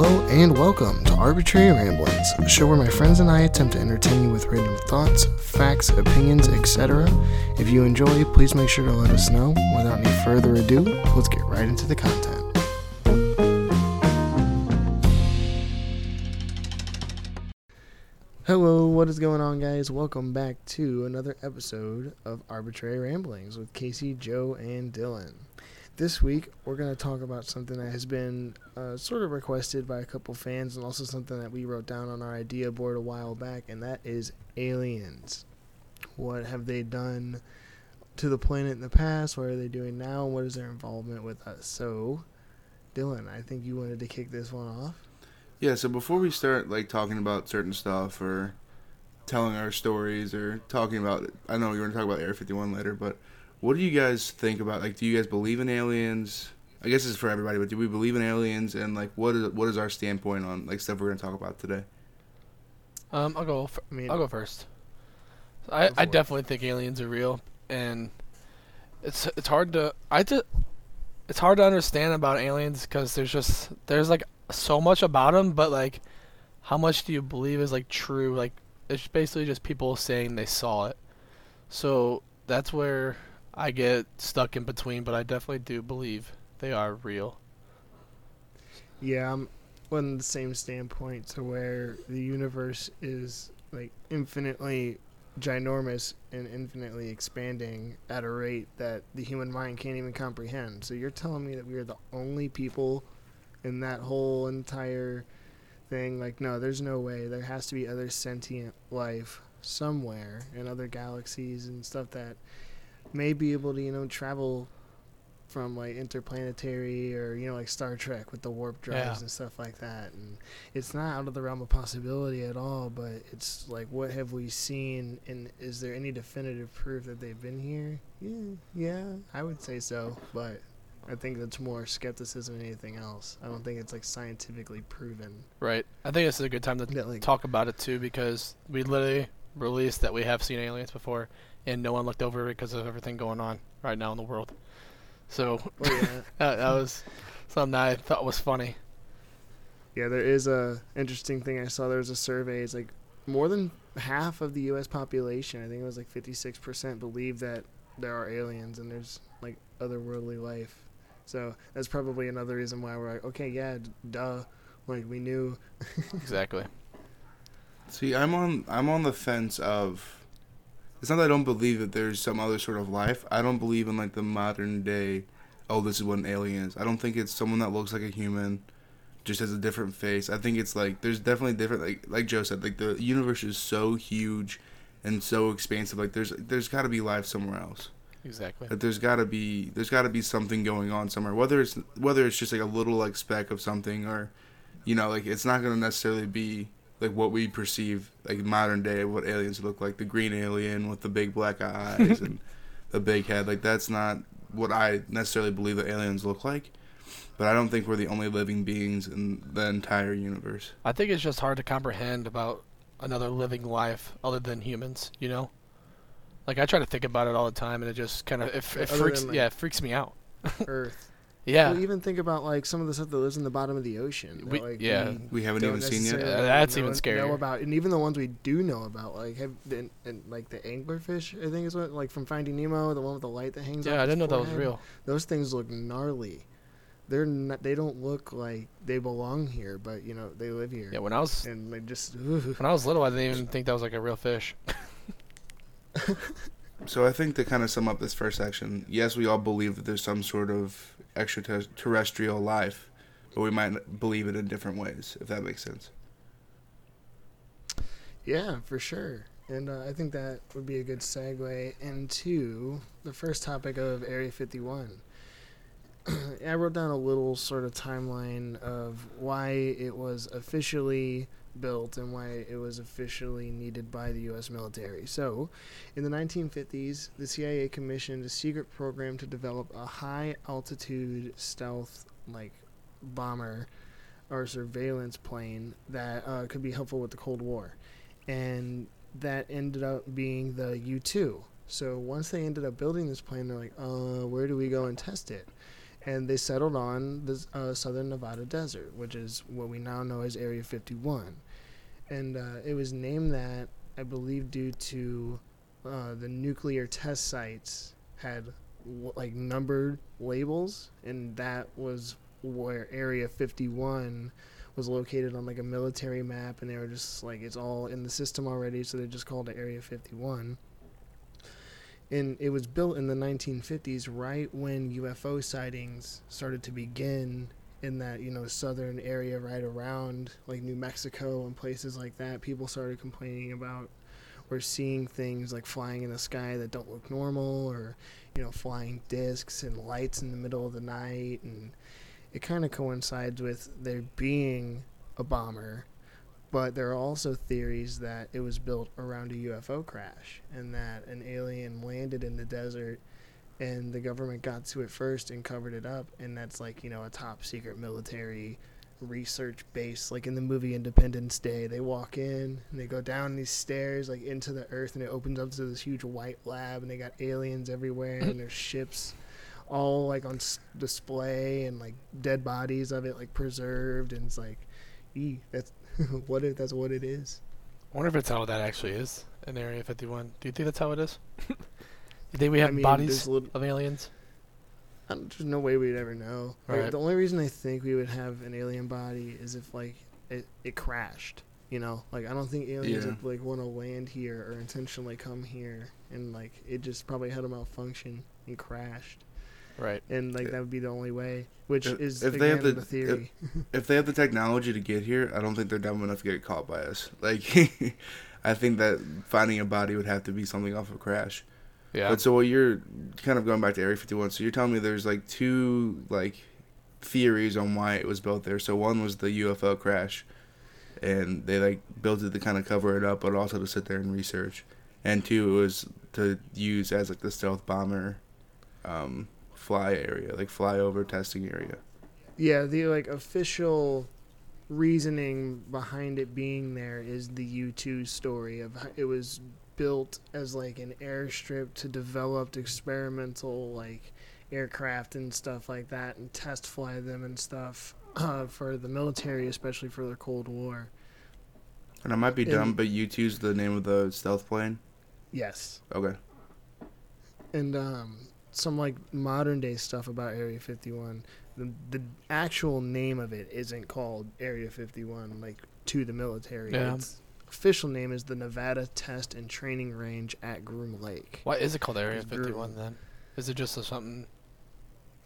Hello and welcome to Arbitrary Ramblings, a show where my friends and I attempt to entertain you with random thoughts, facts, opinions, etc. If you enjoy, please make sure to let us know. Without any further ado, let's get right into the content. Hello, what is going on, guys? Welcome back to another episode of Arbitrary Ramblings with Casey, Joe, and Dylan. This week, we're going to talk about something that has been uh, sort of requested by a couple fans and also something that we wrote down on our idea board a while back, and that is aliens. What have they done to the planet in the past? What are they doing now? and What is their involvement with us? So, Dylan, I think you wanted to kick this one off. Yeah, so before we start like talking about certain stuff or telling our stories or talking about I know you're going to talk about Area 51 later, but what do you guys think about like do you guys believe in aliens? I guess this is for everybody, but do we believe in aliens and like what is what is our standpoint on like stuff we're going to talk about today? Um, I'll go. I mean, I'll go first. I Go I for it. definitely think aliens are real, and it's it's hard to I just it's hard to understand about aliens because there's just there's like so much about them, but like how much do you believe is like true? Like it's basically just people saying they saw it. So that's where I get stuck in between, but I definitely do believe they are real. Yeah, I'm on the same standpoint to where the universe is like infinitely ginormous and infinitely expanding at a rate that the human mind can't even comprehend. So you're telling me that we are the only people in that whole entire thing? Like, no, there's no way. There has to be other sentient life somewhere in other galaxies and stuff that may be able to, you know, travel from like interplanetary or you know like Star Trek with the warp drives Yeah. and stuff like that and it's not out of the realm of possibility at all but it's like what have we seen and is there any definitive proof that they've been here yeah yeah I would say so but I think that's more skepticism than anything else I don't think it's like scientifically proven Right. I think this is a good time to that like talk about it too because we literally released that we have seen aliens before and no one looked over it because of everything going on right now in the world. So well, yeah that, that was something that I thought was funny. Yeah, there is a interesting thing I saw. There was a survey. It's like more than half of the U.S. population. I think it was like 56 percent believe that there are aliens and there's like otherworldly life. So that's probably another reason why we're like, okay, yeah, d- duh, like we knew. Exactly. See, I'm on I'm on the fence of it's not that I don't believe that there's some other sort of life. I don't believe in like the modern day oh this is what an alien is. I don't think it's someone that looks like a human just has a different face. I think it's like there's definitely different like like Joe said like the universe is so huge and so expansive like there's there's got to be life somewhere else. Exactly. Like there's got to be there's got to be something going on somewhere. Whether it's whether it's just like a little like speck of something or you know like it's not going to necessarily be like what we perceive like modern day what aliens look like the green alien with the big black eyes and the big head like that's not what I necessarily believe that aliens look like. But I don't think we're the only living beings in the entire universe. I think it's just hard to comprehend about another living life other than humans, you know? Like I try to think about it all the time and it just kind of it, it freaks than, like- yeah, it freaks me out. Earth. Yeah. Well, even think about like some of the stuff that lives in the bottom of the ocean. that, We- like, yeah. We haven't even seen yet. necessarily Uh, that's know- even Know about, and even the ones we do know about, like have been, and like the anglerfish, I think is what, like from Finding Nemo, the one with the light that hangs. yeah, I didn't know that was real. Those things look gnarly. They're not. They don't look like they belong here, but you know they live here. Yeah, when I was and they just. ugh. when I was little I didn't even think that was like a real fish. So I think to kind of sum up this first section, yes, we all believe that there's some sort of extraterrestrial life, but we might believe it in different ways, if that makes sense. Yeah, for sure. And uh, I think that would be a good segue into the first topic of Area 51. I wrote down a little sort of timeline of why it was officially built and why it was officially needed by the U.S. military. So, in the 1950s, the CIA commissioned a secret program to develop a high altitude stealth like bomber or surveillance plane that uh, could be helpful with the Cold War. And that ended up being the U 2. So once they ended up building this plane, they're like, uh, where do we go and test it? and they settled on the uh, southern Nevada desert, which is what we now know as Area 51. And uh, it was named that, I believe, due to uh, the nuclear test sites had like numbered labels, and that was where Area 51 was located on like a military map, and they were just like it's all in the system already, so they just called it Area 51. And it was built in the 1950s, right when UFO sightings started to begin in that you know southern area, right around like New Mexico and places like that. People started complaining about or seeing things like flying in the sky that don't look normal, or you know flying discs and lights in the middle of the night, and it kind of coincides with there being a bomber but there are also theories that it was built around a UFO crash and that an alien landed in the desert and the government got to it first and covered it up and that's like, you know, a top secret military research base like in the movie Independence Day. They walk in and they go down these stairs like into the earth and it opens up to this huge white lab and they got aliens everywhere and there's ships all like on s- display and like dead bodies of it like preserved and it's like ee, that's what if that's what it is I wonder if it's how that actually is in Area 51. Do you think that's how it is? you think we have I mean, bodies there's lit- of aliens? I don't- there's no way we'd ever know Like, the only reason i think we would have an alien body is if like it, it crashed you know like i don't think aliens Yeah. would like want to land here or intentionally come here and like it just probably had a malfunction and crashed Right. and like Yeah. that would be the only way which If- is if again, they have the, the- theory if they have the technology to get here, I don't think they're dumb enough to get caught by us. Like, I think that finding a body would have to be something off a crash. Yeah. But so what you're kind of going back to Area 51. So you're telling me there's like two like theories on why it was built there. So one was the UFO crash, and they like built it to kind of cover it up, but also to sit there and research. And two, it was to use as like the stealth bomber, um, fly area, like flyover testing area. Yeah, the like official reasoning behind it being there is the U2 story of it was built as like an airstrip to develop experimental like aircraft and stuff like that and test fly them and stuff uh, for the military, especially for the Cold War. And I might be dumb, And- but U2's the name of the stealth plane. Yes. Okay. and um, some like modern day stuff about Area 51. The the actual name of it isn't called Area 51, like to the military. Yeah. Its official name is the Nevada Test and Training Range at Groom Lake. Why is it called Area It's brutal. 51 then? Is it just a something?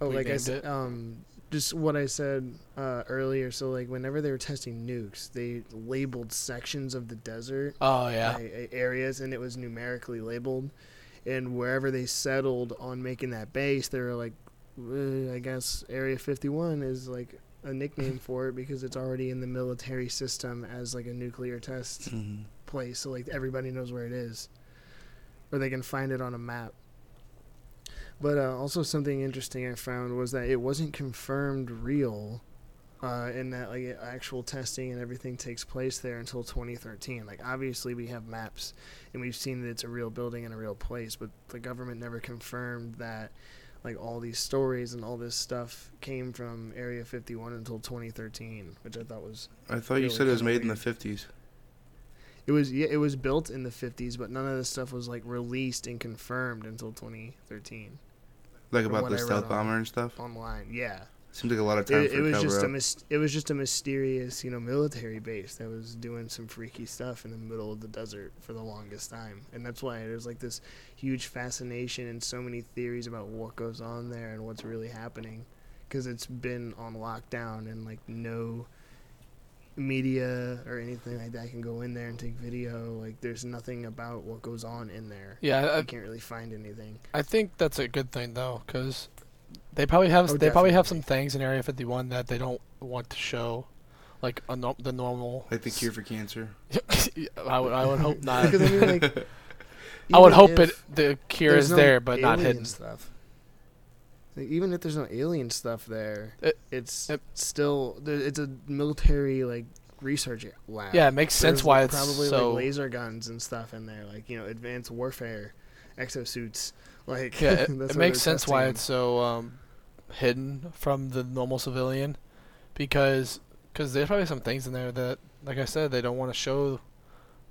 Oh, like I said, um, just what I said uh, earlier. So like whenever they were testing nukes, they labeled sections of the desert Oh yeah. by areas and it was numerically labeled and wherever they settled on making that base they were like i guess area 51 is like a nickname for it because it's already in the military system as like a nuclear test Mm-hmm. place so like everybody knows where it is. Or they can find it on a map. But uh, also something interesting i found was that it wasn't confirmed real uh, and that like actual testing and everything takes place there until 2013 like obviously we have maps and we've seen that it's a real building and a real place but the government never confirmed that like all these stories and all this stuff came from area 51 until 2013 which i thought was I thought you said it was made in the 50s. It was yeah, it was built in the 50s, but none of this stuff was like released and confirmed until 2013 Like about the stealth on- bomber and stuff. online. Yeah, Seems like a lot of time it, for it was cover just up. a mis- it was just a mysterious, you know, military base that was doing some freaky stuff in the middle of the desert for the longest time, and that's why there's like this huge fascination and so many theories about what goes on there and what's really happening, because it's been on lockdown and like no media or anything like that can go in there and take video. Like there's nothing about what goes on in there. Yeah, I can't really find anything. I, I think that's a good thing though, because they probably have Oh, they probably have some things in Area 51 that they don't want to show, like a no- the normal. like the cure for cancer. I would I would hope not. Because I mean, like, I would hope it the cure is no there, but not hidden. Stuff. Like, even if there's no alien stuff there, It- it's it- still it's a military like research lab. Yeah, it makes sense There's, why like, it's probably so. like laser guns and stuff in there, like you know, advanced warfare, exosuits. Like yeah, it, it makes sense why it's so um, hidden from the normal civilian, because cause there's probably some things in there that, like I said, they don't want to show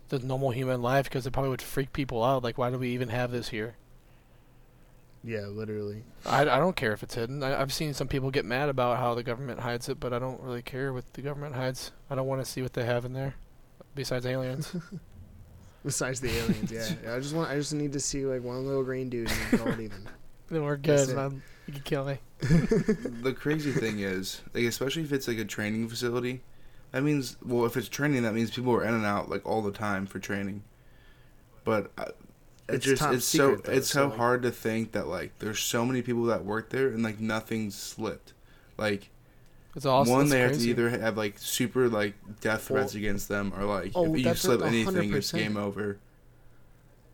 the normal human life because it probably would freak people out. Like, why do we even have this here? Yeah, literally. I, I don't care if it's hidden. I, I've seen some people get mad about how the government hides it, but I don't really care what the government hides. I don't want to see what they have in there, besides aliens. Besides the aliens, yeah. yeah. I just want. I just need to see like one little green dude and call it even. then we're good, man. You can kill me. the crazy thing is, like, especially if it's like a training facility, that means, well, if it's training, that means people are in and out like all the time for training. But uh, it It's just it's so though, it's so, so like- hard to think that like there's so many people that work there and like nothing's slipped. Like It's awesome. one, It's they have to either have like super like death threats Well- against them, or like Oh, if you slip anything, hundred it's game over.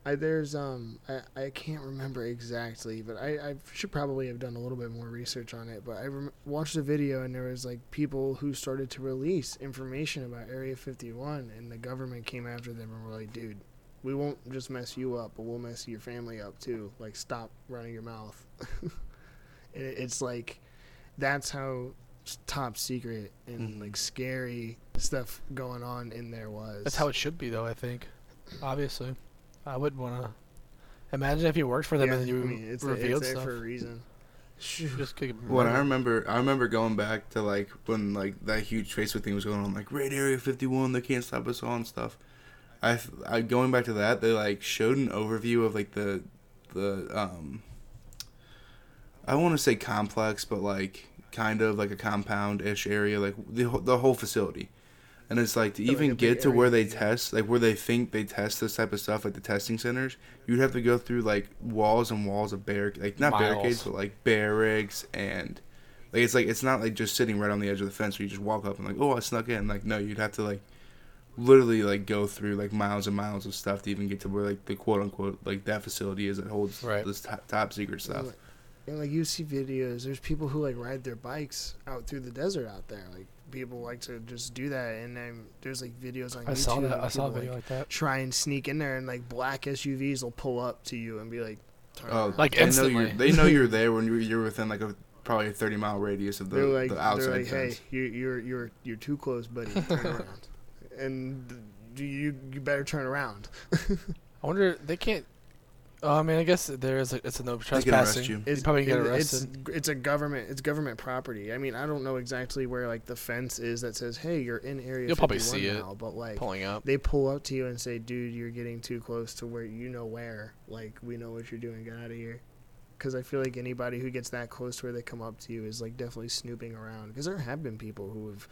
I, there's um I, I can't remember exactly, but I, I should probably have done a little bit more research on it. But I rem- watched a video and there was like people who started to release information about Area 51, and the government came after them and were like, "Dude, we won't just mess you up, but we'll mess your family up too. Like, stop running your mouth." it, it's like that's how s- top secret and Mhm. like scary stuff going on in there was. That's how it should be, though. I think. Obviously, I wouldn't want to. Imagine if you worked for them yeah, and then you I mean, it's, revealed it's there stuff. for a reason. Just could What I remember, I remember going back to like when like that huge Facebook thing was going on, like Raid Area 51, they can't stop us all and stuff. I, I going back to that, they like showed an overview of like the the um. I want to say complex, but like kind of like a compound ish area, like the whole- the whole facility. And it's like to like even big get to where they test, like where they think they test this type of stuff, like the testing centers, you'd have to go through like walls and walls of barric, like not Miles. barricades, but like barracks and like it's like it's not like just sitting right on the edge of the fence where you just walk up and like oh I snuck in. Like no, you'd have to like literally like go through like miles and miles of stuff to even get to where like the quote unquote like that facility is that holds Right. this top, top secret stuff. And, like- you see videos, there's people who like ride their bikes out through the desert out there. Like people like to just do that, and then there's like videos on I YouTube. saw that. I saw a video like, like that. try and sneak in there, and like black SUVs will pull up to you and be like, Turn Oh. Like they know instantly. you're they know you're there when you're you're within like a probably a thirty mile radius of the, they're like, the outside they're like, hey, fence. you, you're you're you're too close, buddy. Turn around, and do you you better turn around. I wonder they can't. Oh, I mean, I guess there is. A, it's a no They can arrest trespassing. you. You'd probably get arrested. It's it's a government it's government property. I mean, I don't know exactly where like the fence is that says, "Hey, you're in area." You'll probably 51 see it now, but like pulling up. they pull up to you and say, "Dude, you're getting too close to where you know where. Like, we know what you're doing. Get out of here." Because I feel like anybody who gets that close to where they come up to you is like definitely snooping around. Because there have been people who have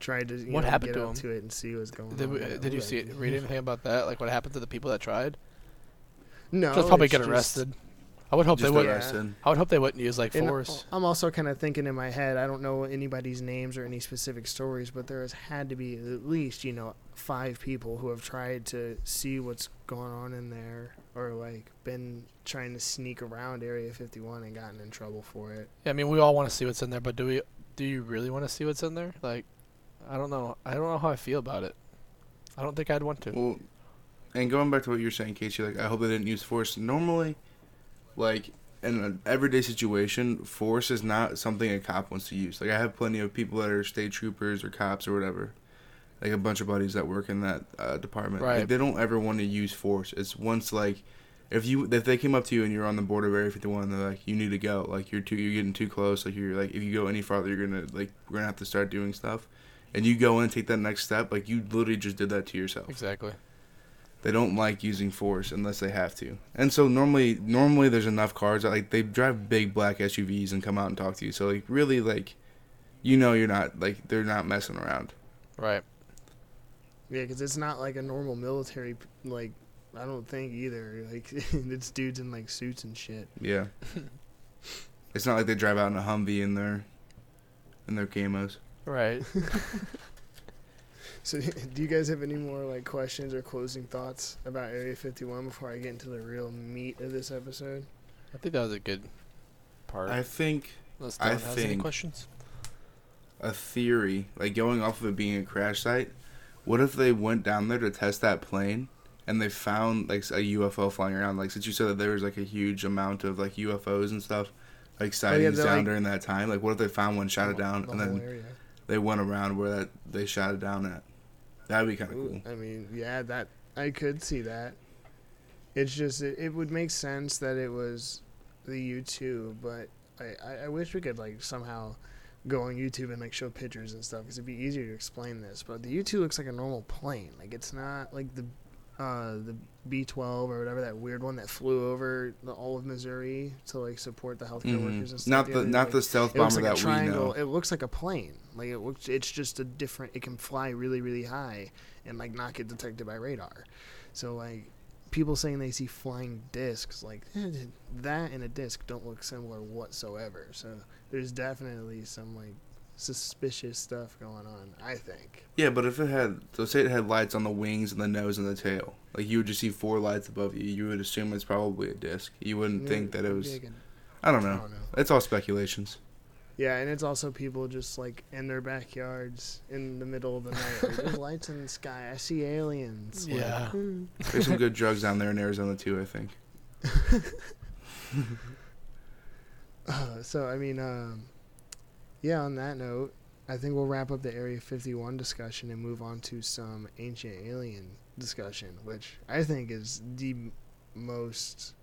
tried to you What know, happened get to up 'em? to it and see what's going Did, on. we, did you see it, read anything about that? Like what happened to the people that tried? No, they'll probably it's get just- arrested. I would hope they would. Arrested. I would hope they wouldn't use like And uh, force. I'm also kind of thinking in my head. I don't know anybody's names or any specific stories, but there has had to be at least you know five people who have tried to see what's going on in there, or like been trying to sneak around Area 51 and gotten in trouble for it. Yeah, I mean, we all want to see what's in there, but do we? Do you really want to see what's in there? Like, I don't know. I don't know how I feel about it. I don't think I'd want to. Well, and going back to what you're saying, Casey, like I hope they didn't use force. Normally, like in an everyday situation, force is not something a cop wants to use. Like I have plenty of people that are state troopers or cops or whatever, like a bunch of buddies that work in that uh, department. Right. Like, they don't ever want to use force. It's once like. If you if they came up to you and you're on the border of Area 51, they're like, you need to go. Like you're too you're getting too close. Like you're like if you go any farther, you're gonna like we're gonna have to start doing stuff. And you go in and take that next step, like you literally just did that to yourself Exactly. They don't like using force unless they have to. And so normally normally there's enough cars that like they drive big black SUVs and come out and talk to you. So like really like you know you're not like they're not messing around. Right. Yeah, because it's not like a normal military like. I don't think either. Like it's dudes in like suits and shit. Yeah. it's not like they drive out in a Humvee in their in their camos. Right. So, do you guys have any more like questions or closing thoughts about Area 51 before I get into the real meat of this episode? I think that was a good part. I think Unless I Dylan has any questions. a theory, like going off of it being a crash site, what if they went down there to test that plane and they found like a UFO flying around? Like since you said that there was like a huge amount of like UFOs and stuff like oh, sightings they're down like- during that time? Like, what if they found one, shot it down, the and then area. they went around where that they shot it down at? That'd be kind of cool. I mean, yeah, that I could see that. It's just it, it would make sense that it was the U two, but I, I, I wish we could like somehow go on YouTube and like show pictures and stuff because it'd be easier to explain this. But the U two looks like a normal plane. Like it's not like the uh, the B twelve or whatever that weird one that flew over the, all of Missouri to like support the healthcare Mhm. workers and stuff. Not the other not the stealth bomber like a that we triangle. know. It looks like a plane. Like it looks. It's just a different. It can fly really, really high and like not get detected by radar. So like people saying they see flying discs, like that and a disc don't look similar whatsoever. So there's definitely some like suspicious stuff going on. I think. Yeah, but if it had, so say it had lights on the wings and the nose and the tail, like you would just see four lights above you, you would assume it's probably a disc. You wouldn't Yeah, think that it was. I I don't I know. don't know. It's all speculations. Yeah, and it's also people just like in their backyards in the middle of the night. Like, There's lights in the sky. I see aliens. Like, Yeah. hmm. There's some good drugs down there in Arizona too. I think. Uh, so I mean, um, yeah. On that note, I think we'll wrap up the Area 51 discussion and move on to some ancient alien discussion, which I think is the most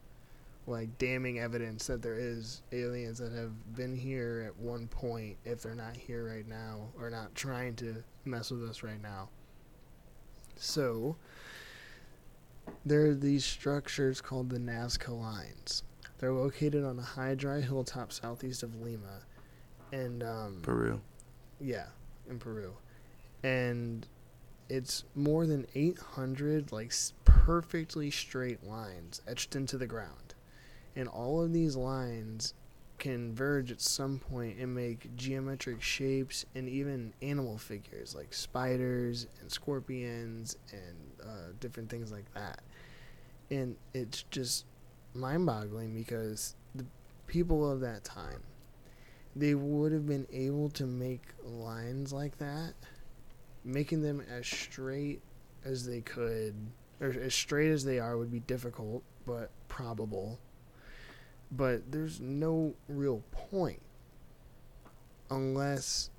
like damning evidence that there is aliens that have been here at one point, if they're not here right now or not trying to mess with us right now. So there are these structures called the Nazca Lines. They're located on a high, dry hilltop southeast of Lima, and um, Peru. yeah, in Peru, and it's more than 800 like perfectly straight lines etched into the ground, and all of these lines converge at some point and make geometric shapes and even animal figures like spiders and scorpions and uh, different things like that. And it's just mind-boggling because the people of that time they would have been able to make lines like that making them as straight as they could or as straight as they are would be difficult but probable. But there's no real point unless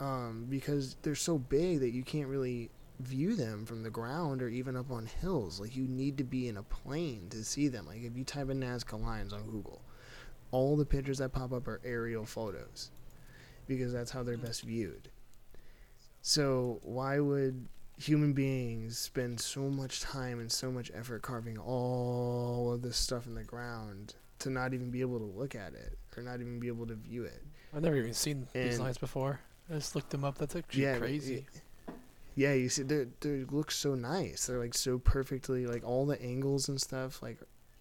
um, because they're so big that you can't really view them from the ground or even up on hills. Like you need to be in a plane to see them. Like if you type in Nazca lines on Google all the pictures that pop up are aerial photos because that's how they're best viewed. So, why would human beings spend so much time and so much effort carving all of this stuff in the ground to not even be able to look at it or not even be able to view it? I've never even seen these lines before. I just looked them up. That's actually yeah, crazy. y- Yeah, you see, they they look so nice. They're like so perfectly like all the angles and stuff like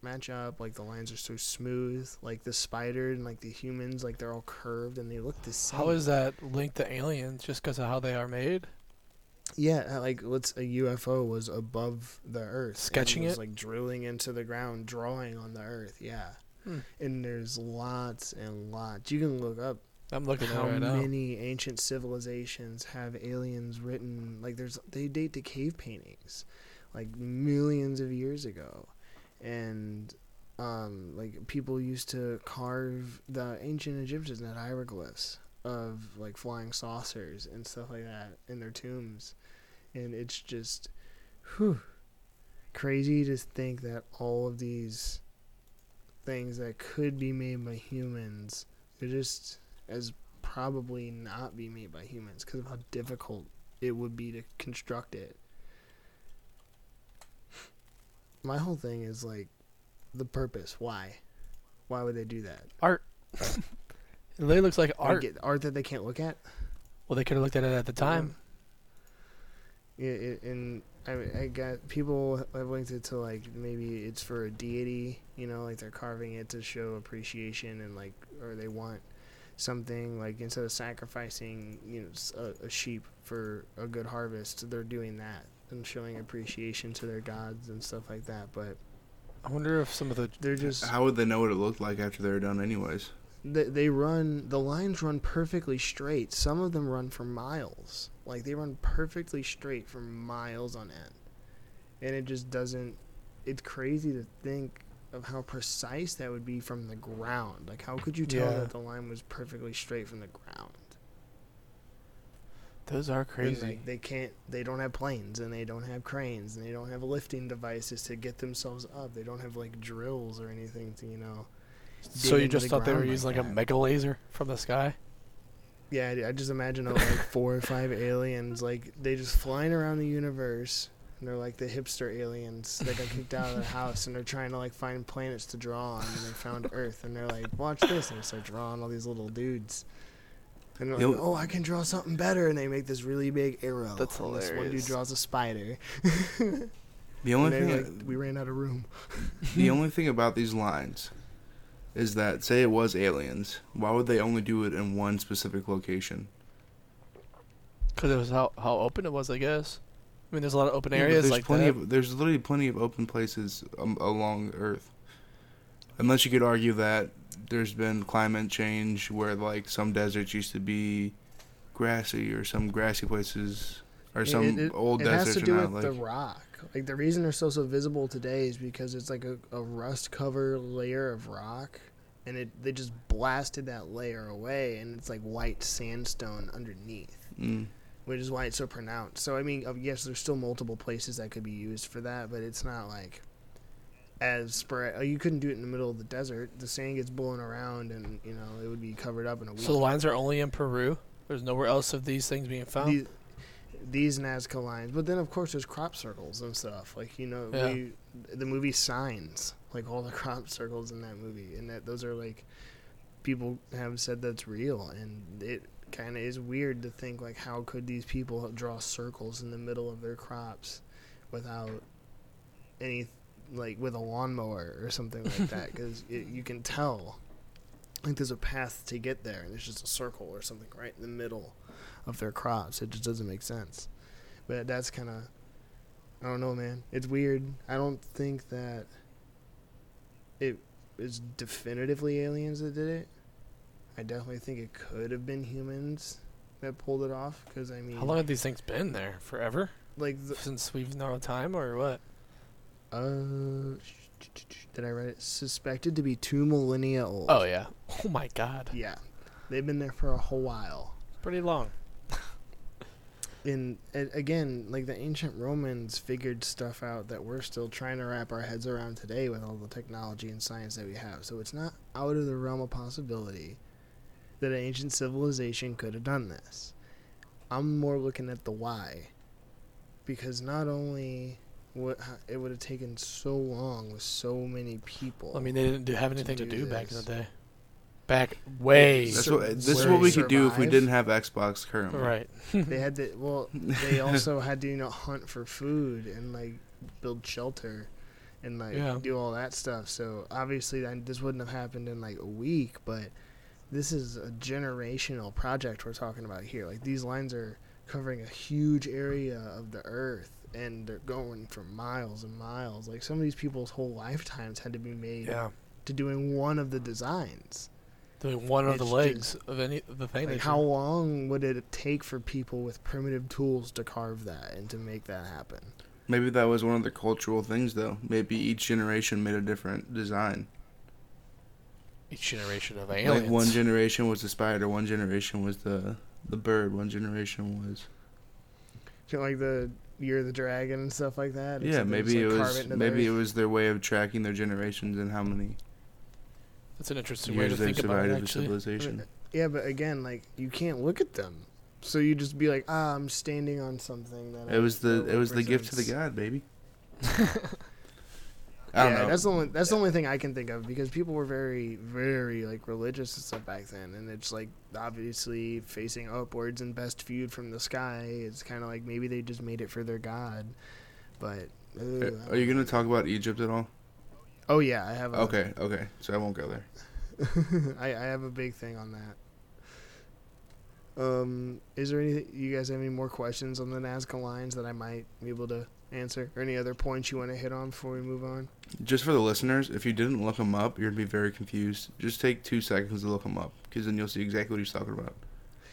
match up. Like the lines are so smooth. Like the spider and like the humans, like they're all curved and they look the same. How is that linked to aliens? Just because of how they are made? Yeah, uh, like let's a UFO was above the Earth, Sketching was, it? like drilling into the ground, drawing on the Earth. Yeah, Hmm. and there's lots and lots. You can look up I'm looking how it right now. many ancient civilizations have aliens written. Like there's they date to cave paintings, like millions of years ago, and um, like people used to carve the ancient Egyptians had hieroglyphs of like flying saucers and stuff like that in their tombs, and it's just, whew, crazy to think that all of these things that could be made by humans are just as probably not be made by humans because of how difficult it would be to construct it. My whole thing is like the purpose. Why? Why would they do that? Art. it looks like art. art that they can't look at. Well, they could have looked at it at the time. Yeah, it, and I, I got people have linked it to like maybe it's for a deity, you know, like they're carving it to show appreciation and like, or they want something like instead of sacrificing, you know, a sheep for a good harvest, they're doing that and showing appreciation to their gods and stuff like that. But I wonder if some of the they're just How would they know what it looked like after they were done, anyways? they, they run the lines run perfectly straight some of them run for miles like they run perfectly straight for miles on end and it just doesn't it's crazy to think of how precise that would be from the ground. Like, how could you tell Yeah. that the line was perfectly straight from the ground? Those are crazy. like, they can't. They don't have planes, and they don't have cranes, and they don't have lifting devices to get themselves up. They don't have like drills or anything to you know. so you just the thought they were using like like a mega laser from the sky? Yeah, I- I just imagine like four or five aliens, like they just flying around the universe, and they're like the hipster aliens that got kicked out of their house, and they're trying to like find planets to draw on, and they found Earth, and they're like, watch this, and they start drawing all these little dudes. And they're like, Yo- oh, I can draw something better, and they make this really big arrow. That's and This one dude draws a spider. The only thing like, we ran out of room. the only thing about these lines is that say it was aliens, why would they only do it in one specific location? Because it was how how open it was, I guess. I mean, there's a lot of open Yeah, but areas there's like plenty that. of there's literally plenty of open places um, along Earth. Unless you could argue that there's been climate change where like some deserts used to be grassy or some grassy places or some it, it, old it deserts has to do with not the rock. Like the reason they're so so visible today is because it's like a, a rust cover layer of rock, and it they just blasted that layer away, and it's like white sandstone underneath, mm, which is why it's so pronounced. So I mean, uh, yes, there's still multiple places that could be used for that, but it's not like as spread. Uh, you couldn't do it in the middle of the desert. The sand gets blowing around, and you know it would be covered up in a week. So the lines are only in Peru. There's nowhere else of these things being found. these, these Nazca lines. But then, of course, there's crop circles and stuff. Like you know, Yeah. we, the movie Signs, like all the crop circles in that movie, and that those are like people have said that's real, and it kind of is weird to think like how could these people draw circles in the middle of their crops without any like with a lawnmower or something like that because you can tell like there's a path to get there and there's just a circle or something right in the middle of their crops it just doesn't make sense but that's kind of i don't know man it's weird i don't think that it is definitively aliens that did it i definitely think it could have been humans that pulled it off because i mean How long have these things been there? Forever? like the, Since we've known time, or what? Uh did i write it suspected to be two millennia old Oh yeah. Oh my God. yeah they've been there for a whole while Pretty long. and again, like the ancient Romans figured stuff out that we're still trying to wrap our heads around today with all the technology and science that we have. So it's not out of the realm of possibility that an ancient civilization could have done this. I'm more looking at the why, because not only what it would have taken so long with so many people. I mean, they didn't do, have anything to do do back in the day. Back way. that's Sur- what this is what we you could do if we didn't have Xbox currently. Right. they had to. Well, they also had to you know hunt for food and like build shelter and like Yeah. do all that stuff. So obviously this wouldn't have happened in like a week, but this is a generational project we're talking about here. Like these lines are covering a huge area of the earth and they're going for miles and miles. Like some of these people's whole lifetimes had to be made Yeah. to doing one of the designs. Doing one of the It's legs of any of the thing. Like how should- long would it take for people with primitive tools to carve that and to make that happen? Maybe that was one of the cultural things, though. Maybe each generation made a different design. each generation of aliens. Like one generation was the spider, one generation was the the bird, one generation was like the Year of the Dragon and stuff like that. yeah. except they just, Maybe it was into the maybe it was their way of tracking their generations and how many That's an interesting way to think about it. Actually, civilization. Yeah, but again, like you can't look at them, so you just be like, ah, I'm standing on something that. It I- was the it was the gift to the god, baby. I don't yeah, know. that's the only that's the only thing I can think of because people were very very like religious and stuff back then, and it's like obviously facing upwards and best viewed from the sky. It's kind of like maybe they just made it for their god, but. Uh, Are you gonna talk about Egypt at all? Oh yeah, I have. A, Okay, okay. So I won't go there. I, I have a big thing on that. Um, is there any? You guys have any more questions on the Nazca lines that I might be able to answer, or any other points you want to hit on before we move on? Just for the listeners, if you didn't look him up, you're gonna be very confused. Just take two seconds to look him up, because then you'll see exactly what he's talking about.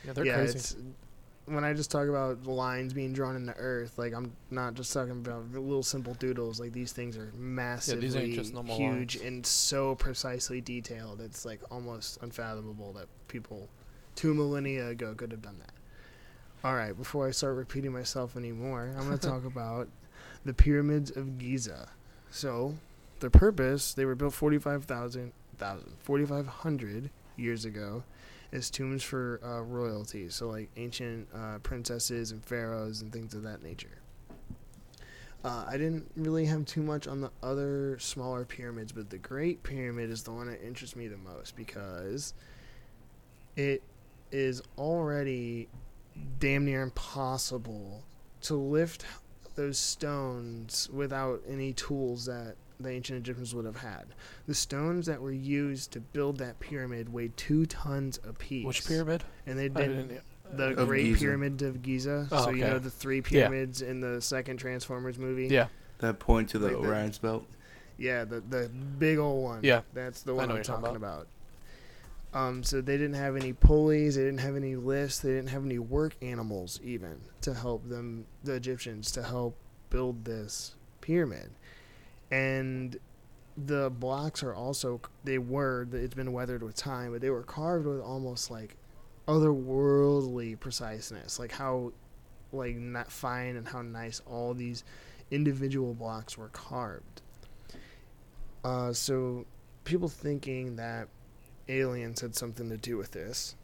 yeah, they're yeah, crazy. it's when I just talk about lines being drawn in the earth, like I'm not just talking about little simple doodles. Like these things are massively just normal huge lines. and so precisely detailed. It's like almost unfathomable that people two millennia ago could have done that. All right, before I start repeating myself anymore, I'm going to talk about the pyramids of Giza. So, their purpose, they were built 45,000 thousand, 4500 years ago as tombs for uh, royalty, so like ancient uh, princesses and pharaohs and things of that nature. Uh, I didn't really have too much on the other smaller pyramids, but the Great Pyramid is the one that interests me the most because it is already damn near impossible to lift those stones without any tools that the ancient Egyptians would have had. The stones that were used to build that pyramid weighed two tons apiece. Which pyramid? And they I did didn't- the Of Great Giza. Pyramid of Giza. Oh, so you know the three pyramids in the second Transformers movie. Yeah. That point to the Like the- Orion's belt. Yeah, the the big old one. Yeah. That's the one I'm talking talking about. Um, so they didn't have any pulleys, they didn't have any lifts, they didn't have any work animals even to help them, the Egyptians, to help build this pyramid. And the blocks are also they were it's been weathered with time, but they were carved with almost like otherworldly preciseness, like how like not fine and how nice all these individual blocks were carved. Uh, so people thinking that aliens had something to do with this.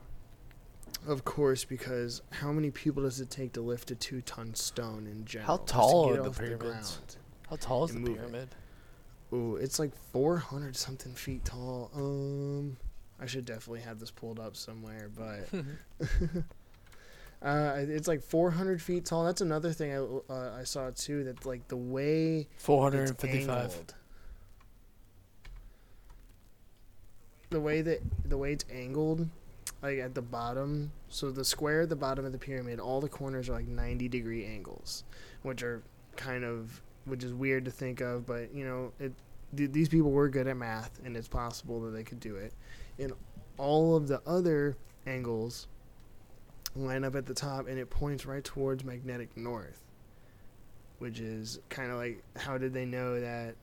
Of course, because how many people does it take to lift a two-ton stone in general? How tall are the pyramids? The how tall is the pyramid? It. Ooh, it's like 400 something feet tall. Um, I should definitely have this pulled up somewhere, but uh, it's like 400 feet tall. That's another thing I uh, I saw too. That like the way 455. The way that the way it's angled, like at the bottom, so the square at the bottom of the pyramid, all the corners are like 90 degree angles, which are kind of which is weird to think of, but you know, it th- these people were good at math and it's possible that they could do it. And all of the other angles line up at the top and it points right towards magnetic north which is kind of like how did they know that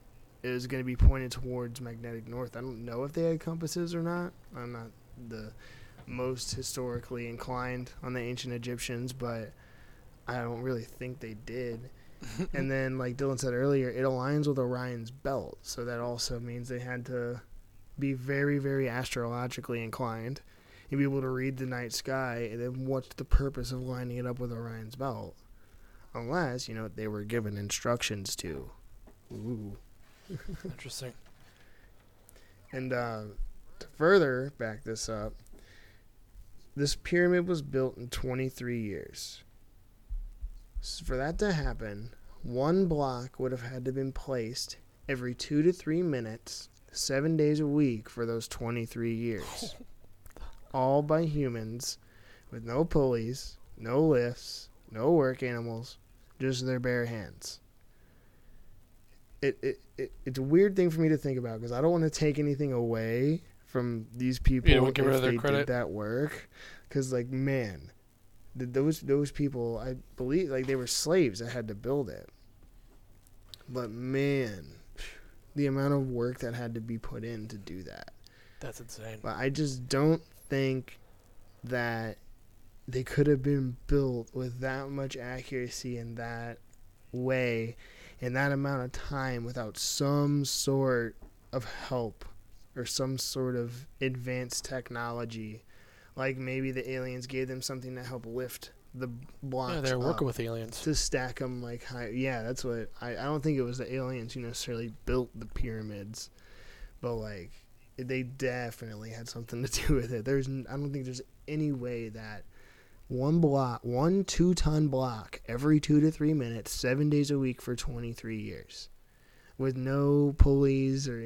it was going to be pointed towards magnetic north? I don't know if they had compasses or not. I'm not the most historically inclined on the ancient Egyptians, but I don't really think they did. and then, like Dylan said earlier, it aligns with Orion's belt, so that also means they had to be very, very astrologically inclined and be able to read the night sky. And then, what's the purpose of lining it up with Orion's belt? Unless, you know, they were given instructions to. Ooh. Interesting. And uh, to further back this up, this pyramid was built in 23 years. S- For that to happen, one block would have had to been placed every two to three minutes, seven days a week for those 23 years. All by humans with no pulleys, no lifts, no work animals, just their bare hands. It, it, it it's a weird thing for me to think about because I don't want to take anything away from these people wanna if rid of their they did that work. Because like man, th- those those people I believe like they were slaves that had to build it. But man, the amount of work that had to be put in to do that. That's insane. But I just don't think that they could have been built with that much accuracy in that way in that amount of time without some sort of help or some sort of advanced technology. Like maybe the aliens gave them something to help lift the blocks. Yeah, they're working with aliens. to stack them like high. Yeah, that's what I. I don't think it was the aliens who necessarily built the pyramids, but like they definitely had something to do with it. There's I don't think there's any way that one block, one two ton block every two to three minutes, seven days a week for 23 years, with no pulleys or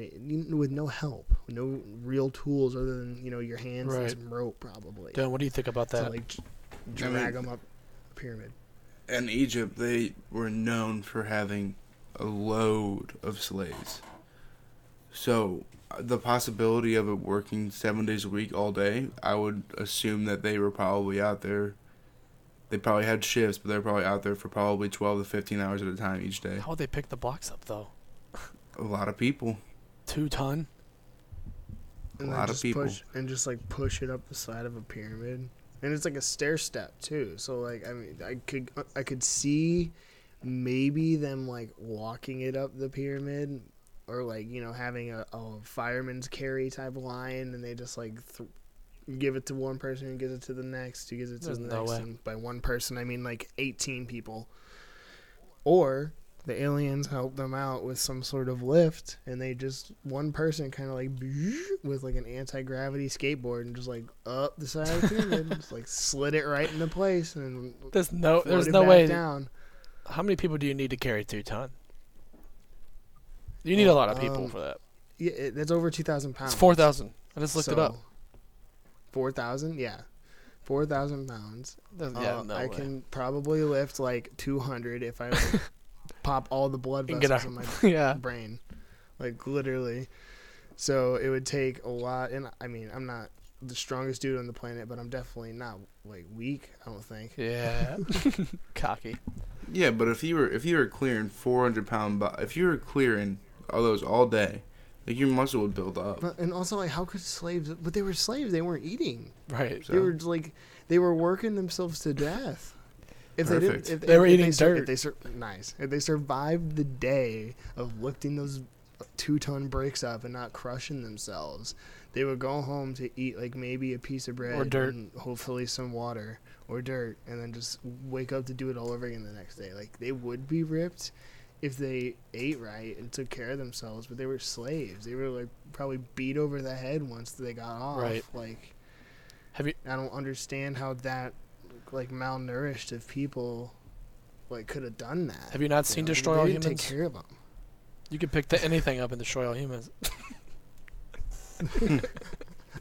with no help, no real tools other than you know your hands and some rope probably Dan, what do you think about to that? like j- I mean- drag them up a pyramid. In Egypt, they were known for having a load of slaves. So, uh, the possibility of it working seven days a week all day, I would assume that they were probably out there They probably had shifts, but they're probably out there for probably 12 to 15 hours at a time each day. How would they pick the blocks up though? A lot of people. Two ton. and A lot of just people. push and just like push it up the side of a pyramid and it's like a stair step too so like i mean i could i could see maybe them like walking it up the pyramid or like you know having a, a fireman's carry type line and they just like th- give it to one person who gives it to the next who gives it to There's the no next way. and by one person i mean like 18 people or the aliens help them out with some sort of lift and they just one person kind of like with like an anti-gravity skateboard and just like up the side of the pyramid and just like slid it right into place and There's no. There's no way. down How many people do you need to carry two ton? You need a lot of people Um, for that. yeah it, it's over 2000 pounds It's four thousand. I just looked it up. 4000 yeah 4000 pounds There's- Uh, no i way. can probably lift like 200 if i like, pop all the blood And get vessels out. in my yeah. brain, like literally. So it would take a lot, and I mean, I'm not the strongest dude on the planet, but I'm definitely not like weak. I don't think. Yeah. Cocky. Yeah, but if you were if you were clearing 400 pound, bo- if you were clearing all those all day, like your muscle would build up. But, and also, like, how could slaves? But they were slaves. They weren't eating. Right. So- They were like, they were working themselves to death. If they Perfect. didn't, if, They were if eating sur- dirt. If they sur- nice. If they survived the day of lifting those two ton bricks up and not crushing themselves, they would go home to eat like maybe a piece of bread or dirt. and hopefully some water or dirt, and then just wake up to do it all over again the next day. Like they would be ripped if they ate right and took care of themselves, but they were slaves. They were like probably beat over the head once they got off. Right. Like Have you? I don't understand how that like malnourished of people like could have done that. Have you not you seen know? Destroy All Humans? Take care of them. You can pick the, anything up and destroy all humans.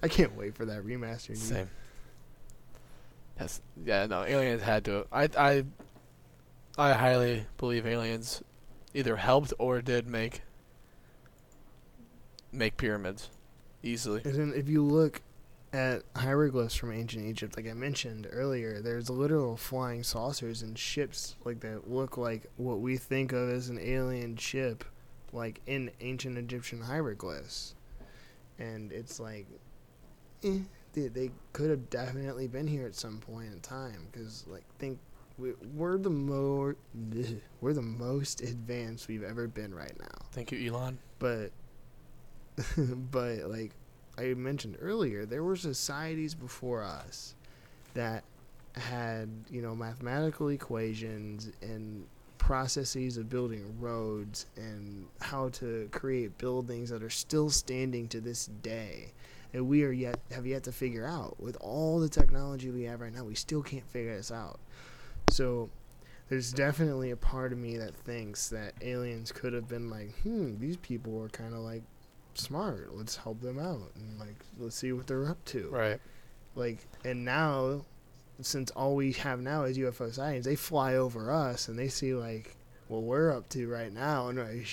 I can't wait for that remaster. Same. Yes. Yeah. No. Aliens had to. I. I. I highly believe aliens either helped or did make make pyramids easily. And then if you look at hieroglyphs from ancient Egypt, like I mentioned earlier, there's literal flying saucers and ships like that look like what we think of as an alien ship, like in ancient Egyptian hieroglyphs. And it's like, eh, they, they could have definitely been here at some point in time because, like, think we, we're the more we're the most advanced we've ever been right now. Thank you, Elon. but but like I mentioned earlier, there were societies before us that had you know mathematical equations and processes of building roads and how to create buildings that are still standing to this day and we are yet have yet to figure out. With all the technology we have right now we still can't figure this out so there's definitely a part of me that thinks that aliens could have been like, hmm, these people are kind of like smart. Let's help them out and like let's see what they're up to. Right. Like, and now, since all we have now is UFO sightings, they fly over us and they see like what we're up to right now, and like,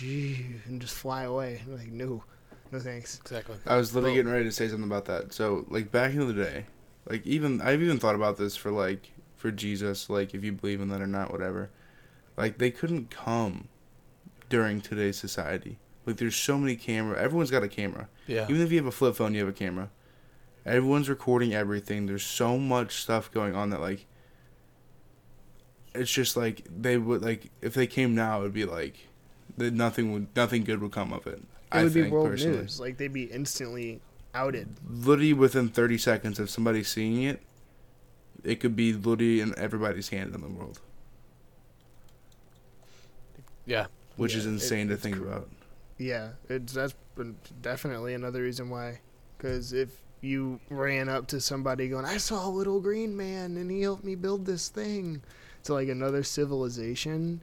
and just fly away. I'm like, no, no thanks. Exactly. I was literally Well- getting ready to say something about that. So, like back in the day, like even I've even thought about this for like for Jesus, like if you believe in that or not, whatever. Like they couldn't come during today's society. Like there's so many camera. Everyone's got a camera. Yeah. Even if you have a flip phone, you have a camera. Everyone's recording everything. There's so much stuff going on that like it's just like they would like if they came now, it'd be like that nothing would nothing good would come of it. It I would think be world personally news. Like they'd be instantly outed. literally within 30 seconds of somebody seeing it, it could be literally in everybody's hand in the world, Yeah. which Yeah, is it- insane to think cr- about. Yeah, it's that's definitely another reason why. Because if you ran up to somebody going, "I saw a little green man and he helped me build this thing," to like another civilization,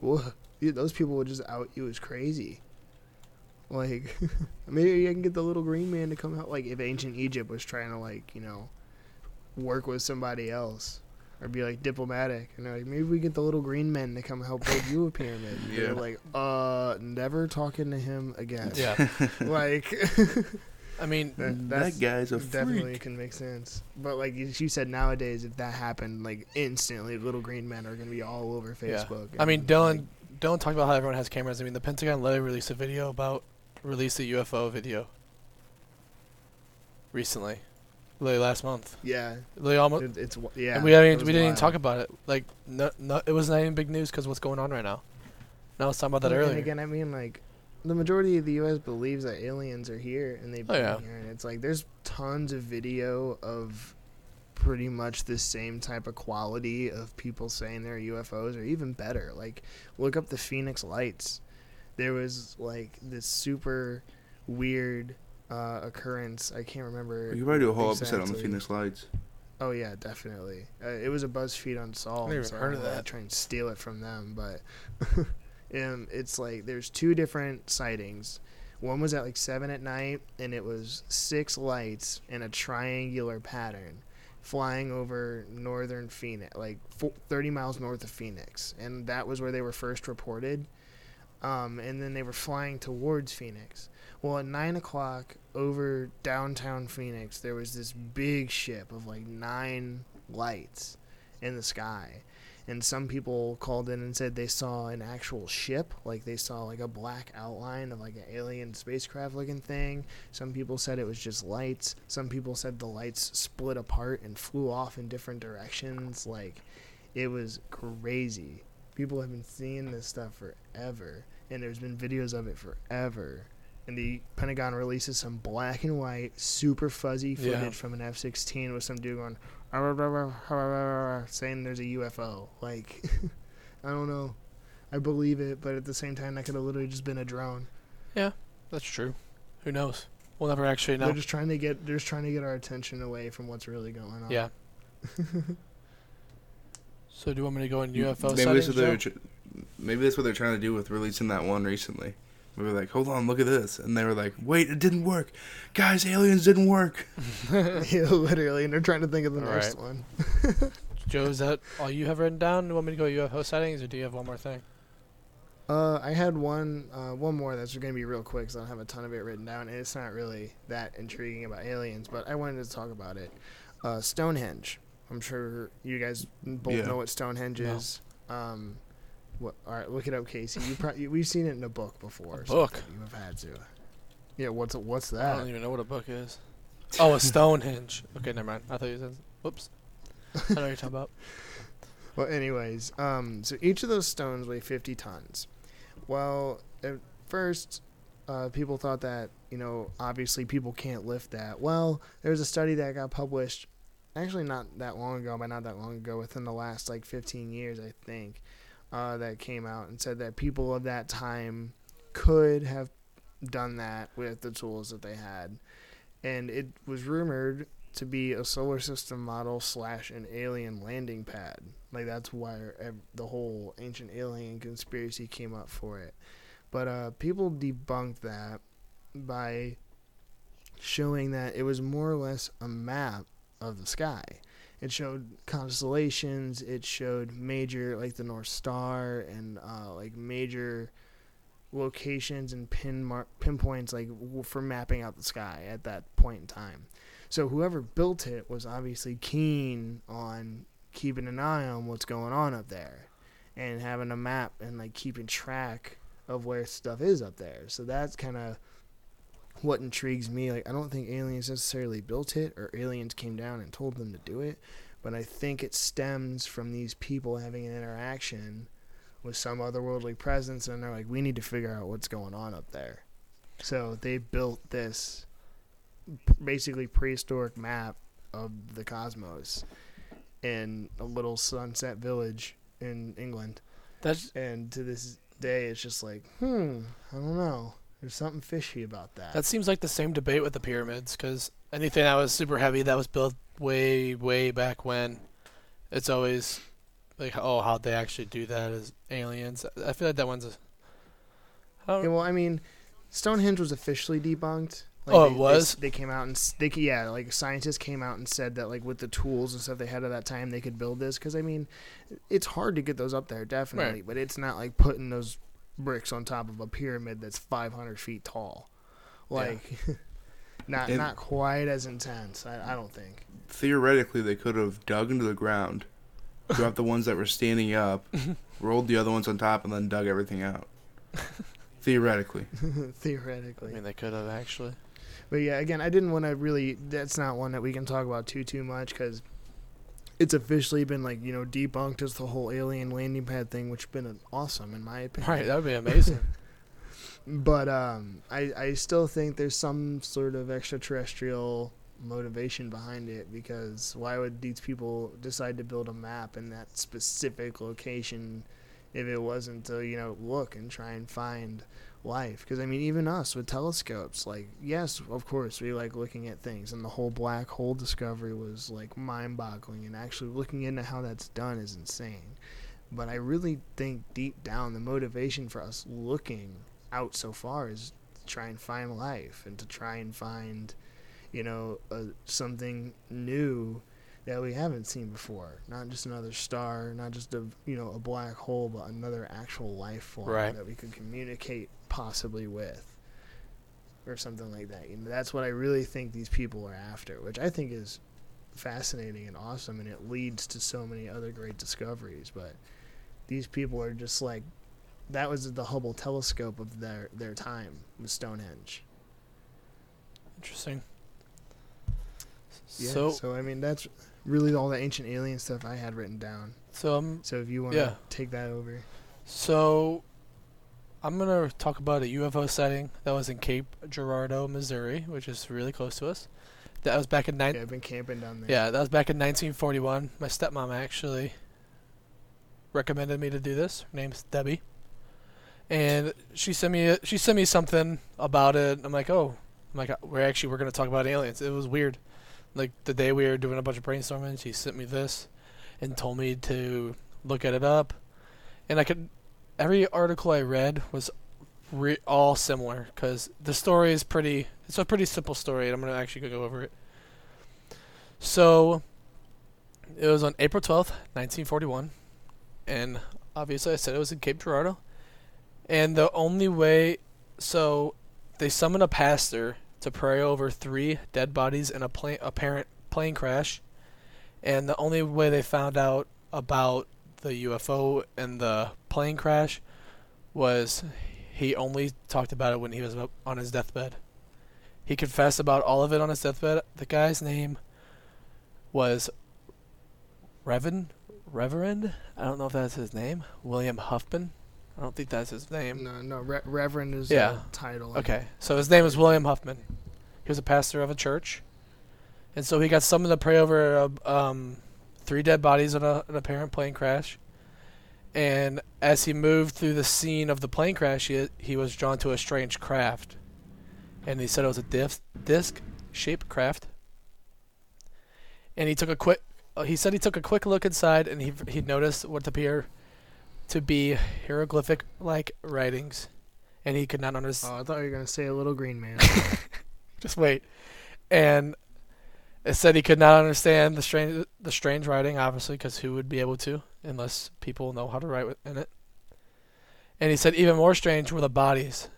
whoa, those people would just out you as crazy. Like, maybe I can get the little green man to come out. Like, if ancient Egypt was trying to like, you know, work with somebody else. Or be like diplomatic, and they're like, maybe we get the little green men to come help build you a pyramid. Yeah. They're like, uh, never talking to him again. Yeah. like I mean, That, that guy's a definitely freak. can make sense. But like you you said, nowadays, if that happened, like instantly, little green men are gonna be all over facebook Yeah. Facebook. I mean, and, Dylan, like, Dylan talked about how everyone has cameras. I mean, the Pentagon literally released a video about released a UFO video recently, literally last month. yeah, Literally almost. it, it's yeah. and we haven't was we didn't even talk about it. Like, no, no, it wasn't even big news because what's going on right now. Now let's talk about that Well, earlier. And again, I mean, like, the majority of the U.S. believes that aliens are here, and they've Oh, been yeah. here, and it's like there's tons of video of pretty much the same type of quality of people saying they're UFOs, or even better. Like, look up the Phoenix Lights. There was like this super weird uh, occurrence. I can't remember. You could probably do a whole episode on the. Phoenix Lights. Oh yeah, definitely. Uh, it was a BuzzFeed unsolved. Never even so heard I of don't wanna that. Try and steal it from them, but um, it's like there's two different sightings. One was at like seven at night, and it was six lights in a triangular pattern, flying over northern Phoenix, like fo- 30 miles north of Phoenix, and that was where they were first reported. Um, and then they were flying towards Phoenix. Well, at nine o'clock over downtown Phoenix, there was this big ship of like nine lights in the sky. And some people called in and said they saw an actual ship, like they saw like a black outline of like an alien spacecraft looking thing. Some people said it was just lights. Some people said the lights split apart and flew off in different directions. Like it was crazy. People have been seeing this stuff forever, and there's been videos of it forever and the Pentagon releases some black and white, super fuzzy footage Yeah. from an F-16 with some dude going, "Ah, rah, rah, rah, rah, rah, rah," saying there's a UFO. Like, I don't know. I believe it, but at the same time, that could have literally just been a drone. Yeah, that's true. Who knows? We'll never actually know. They're just trying to get, they're just trying to get our attention away from what's really going on. Yeah. so do you want me to go in UFO maybe that's what they're Joe? tr- maybe that's what they're trying to do with releasing that one recently. We were like, hold on, look at this, and they were like, wait, it didn't work, guys, aliens didn't work. yeah, literally, and they're trying to think of the All next right. one. Joe, is that all you have written down? Do you want me to go UFO settings, or do you have one more thing? Uh, I had one, uh, one more that's going to be real quick, because I don't have a ton of it written down, and it's not really that intriguing about aliens, but I wanted to talk about it. Uh, Stonehenge. I'm sure you guys both Yeah. know what Stonehenge No. is. Um, what? All right, look it up, Casey. You probably we've seen it in a book before. or book? You have had to. Yeah. What's what's that? I don't even know what a book is. Oh, a Stonehenge. Okay, never mind. I thought you said. Whoops. I know what you're talking about. Well, anyways, um, so each of those stones weigh 50 tons. Well, at first, uh, people thought that, you know, obviously people can't lift that. Well, there was a study that got published, actually not that long ago, but not that long ago, within the last like 15 years, I think, uh, that came out and said that people of that time could have done that with the tools that they had. And it was rumored to be a solar system model slash an alien landing pad. Like that's why the whole ancient alien conspiracy came up for it. But uh, people debunked that by showing that it was more or less a map of the sky. It showed constellations. It showed major, like the North Star, and uh, like major locations and pin mar- pinpoints, like for mapping out the sky at that point in time. So whoever built it was obviously keen on keeping an eye on what's going on up there and having a map and like keeping track of where stuff is up there. So that's kind of what intrigues me. Like I don't think aliens necessarily built it or aliens came down and told them to do it, but I think it stems from these people having an interaction with some otherworldly presence and they're like we need to figure out what's going on up there. So they built this basically prehistoric map of the cosmos in a little sunset village in England. That's And to this day, it's just like, hmm, I don't know. There's something fishy about that. that seems like the same debate with the pyramids, because anything that was super heavy that was built way, way back when, it's always like, oh, how'd they actually do that as aliens? I feel like that one's a. I yeah, well, I mean, Stonehenge was officially debunked. Oh, it they, they- was? They, came out and they yeah, like scientists came out and said that like with the tools and stuff they had at that time, they could build this. Because I mean, it's hard to get those up there, definitely, but it's not like putting those bricks on top of a pyramid that's 500 feet tall. Yeah. Like, not And- not quite as intense. I, I don't think. Theoretically, they could have dug into the ground, dropped the ones that were standing up, rolled the other ones on top, and then dug everything out. Theoretically. Theoretically. I mean, they could have actually. But yeah, again, I didn't want to really. That's not one that we can talk about too too much because it's officially been like you know debunked as the whole alien landing pad thing, which has been awesome in my opinion. Right, that would be amazing. But um, I I still think there's some sort of extraterrestrial motivation behind it because why would these people decide to build a map in that specific location if it wasn't to you know look and try and find life because i mean even us with telescopes like yes of course we like looking at things and the whole black hole discovery was like mind-boggling and actually looking into how that's done is insane. But i really think deep down the motivation for us looking out so far is to try and find life and to try and find you know uh, something new that we haven't seen before not just another star not just a you know a black hole but another actual life form Right. that we could communicate possibly with or something like that you know that's what i really think these people are after which i think is fascinating and awesome and it leads to so many other great discoveries but these people are just like that was the hubble telescope of their their time with stonehenge Interesting. yeah So, so i mean that's really all the ancient alien stuff i had written down so um, so if you want to Yeah. take that over So, I'm gonna talk about a UFO sighting that was in Cape Girardeau, Missouri, which is really close to us. That was back in nine. yeah i've been camping down there Yeah, that was back in 1941. My stepmom actually recommended me to do this. Her name's Debbie, and she sent me a, she sent me something about it. I'm like, oh, I'm like, we're actually we're gonna talk about aliens. It was weird. Like the day we were doing a bunch of brainstorming, she sent me this, and told me to look at it up, and I could. Every article I read was re- all similar because the story is pretty. It's a pretty simple story, and I'm gonna actually go over it. So, it was on April 12th, 1941, and obviously I said it was in Cape Girardeau. And the only way, so they summoned a pastor to pray over three dead bodies in a plane, apparent plane crash, and the only way they found out about the UFO and the plane crash was he only talked about it when he was on his deathbed. He confessed about all of it on his deathbed. The guy's name was Reverend Reverend. I don't know if that's his name. William Huffman. I don't think that's his name. no no Re- reverend is Yeah. the title Okay, so his name is William Huffman. He was a pastor of a church, and so he got summoned to pray over uh, um, three dead bodies in a, an apparent plane crash. And as he moved through the scene of the plane crash, he, he was drawn to a strange craft, and he said it was a disc disc shaped craft. And he took a quick. Uh, he said he took a quick look inside, and he he noticed what appeared to be hieroglyphic like writings, and he could not understand. oh i thought you were gonna say a little green man just wait. And it said he could not understand the strange the strange writing, obviously, because who would be able to unless people know how to write in it. And he said even more strange were the bodies.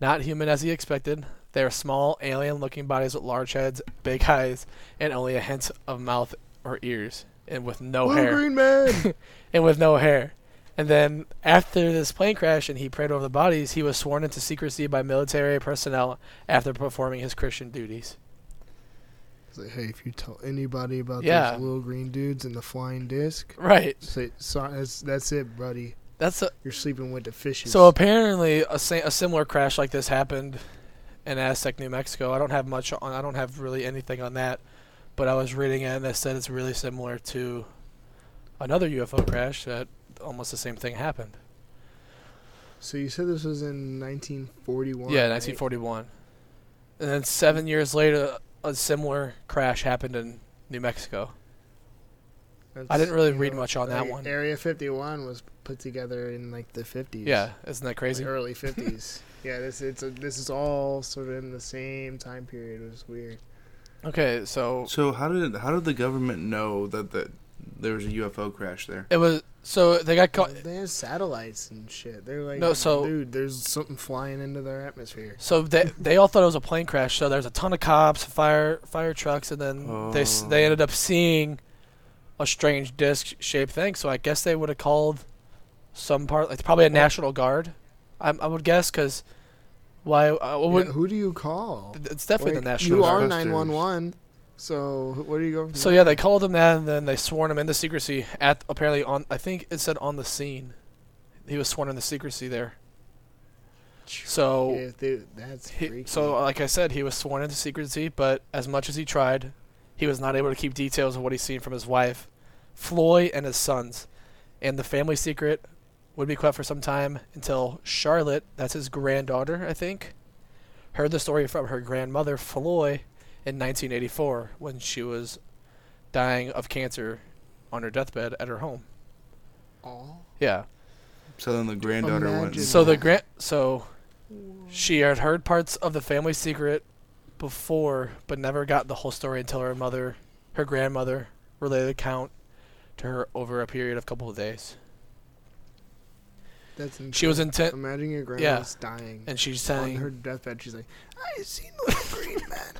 Not human as he expected. They are small, alien-looking bodies with large heads, big eyes, and only a hint of mouth or ears, and with no little hair green man and with no hair. And then after this plane crash and he prayed over the bodies, he was sworn into secrecy by military personnel after performing his Christian duties. It's like, hey, if you tell anybody about Yeah. those little green dudes and the flying disc, Right. say, so, that's, that's it, buddy. That's a, You're sleeping with the fishes. so apparently a, sa- a similar crash like this happened in Aztec, New Mexico. I don't have much on I don't have really anything on that, but I was reading it and it said it's really similar to another UFO crash that almost the same thing happened. so you said this was in 1941. yeah, right? 1941. And then 7 years later a similar crash happened in New Mexico. That's, I didn't really read know, much on that one. Area 51 was put together in like the 50s. Yeah, isn't that like, crazy? early 50s. yeah, this it's a, this is all sort of in the same time period. It was weird. Okay, so So how did how did the government know that the there was a UFO crash there. It was so they got caught. They have satellites and shit. They're like, No, so- dude, there's something flying into their atmosphere. So they they all thought it was a plane crash. So there's a ton of cops, fire fire trucks, and then they they Oh. ended up seeing a strange disc shaped thing. So I guess they would have called some part, like probably a national guard. I, I would guess because why? Uh, Yeah, would, who do you call? it's definitely Like, the national Guard. You guard. are 911. So what are you go from So yeah, they called him that, and then they sworn him into secrecy. At apparently on, I think it said on the scene, he was sworn into secrecy there. So Yeah, they, that's he, so like I said, he was sworn into secrecy, but as much as he tried, he was not able to keep details of what he's seen from his wife, Floyd, and his sons. And the family secret would be kept for some time until Charlotte, that's his granddaughter, I think, heard the story from her grandmother, Floyd, in 1984 when she was dying of cancer on her deathbed at her home. Aw. Yeah. So then the granddaughter went. Imagine So the that. grand so she had heard parts of the family secret before, but never got the whole story until her mother, her grandmother, relayed the account to her over a period of a couple of days. That's She was intense. intent, Imagine your grandma's dying. and she's saying on her deathbed, she's like, "I've seen little green men."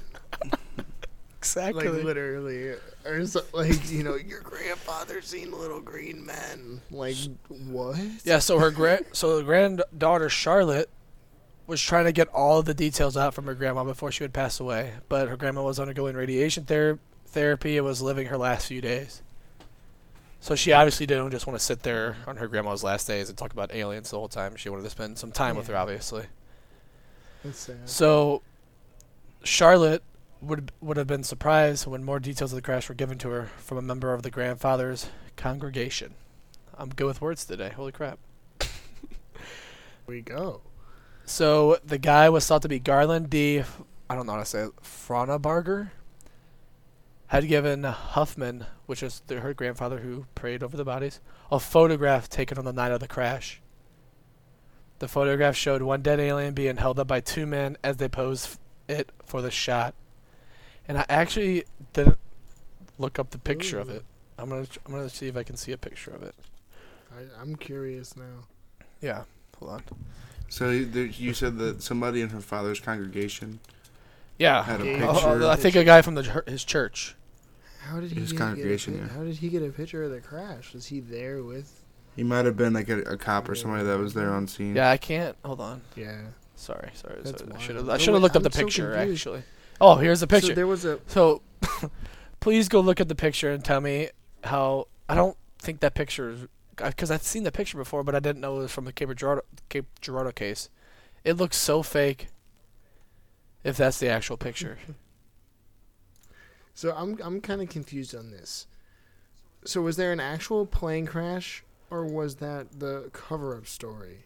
Exactly. like literally, or so, like you know, your grandfather seen little green men. Like what? yeah. So her grand, so the granddaughter Charlotte was trying to get all the details out from her grandma before she would pass away, but her grandma was undergoing radiation ther- therapy and was living her last few days. So she obviously didn't just want to sit there on her grandma's last days and talk about aliens the whole time. She wanted to spend some time with her, obviously. That's sad. So Charlotte would would have been surprised when more details of the crash were given to her from a member of the grandfather's congregation. I'm good with words today. Holy crap. we go. So the guy was thought to be Garland D. I don't know how to say it. Fronabarger. Had given Huffman, which is the, her grandfather who prayed over the bodies, a photograph taken on the night of the crash. The photograph showed one dead alien being held up by two men as they posed it for the shot. And I actually didn't look up the picture of it. I'm gonna I'm gonna see if I can see a picture of it. I, I'm curious now. Yeah, hold on. So you- there- you said that somebody in her father's congregation Yeah, had a Oh, picture. oh, oh I think a guy from the his church. How did he His get, congregation, get a, yeah. How did he get a picture of the crash? Was he there with? He might have been like a, a cop or somebody that was there on scene. Yeah, I can't. Hold on. Yeah. Sorry, sorry. Sorry. I should have. I should have wait, looked up the I'm so picture confused. actually. Oh, here's the So picture. there was a. So, please go look at the picture and tell me how. I don't think that picture is because I've seen the picture before, but I didn't know it was from the Cape Girardeau, Cape Girardeau case. It looks so fake. If that's the actual picture, So I'm I'm kind of confused on this. So was there an actual plane crash, or was that the cover-up story?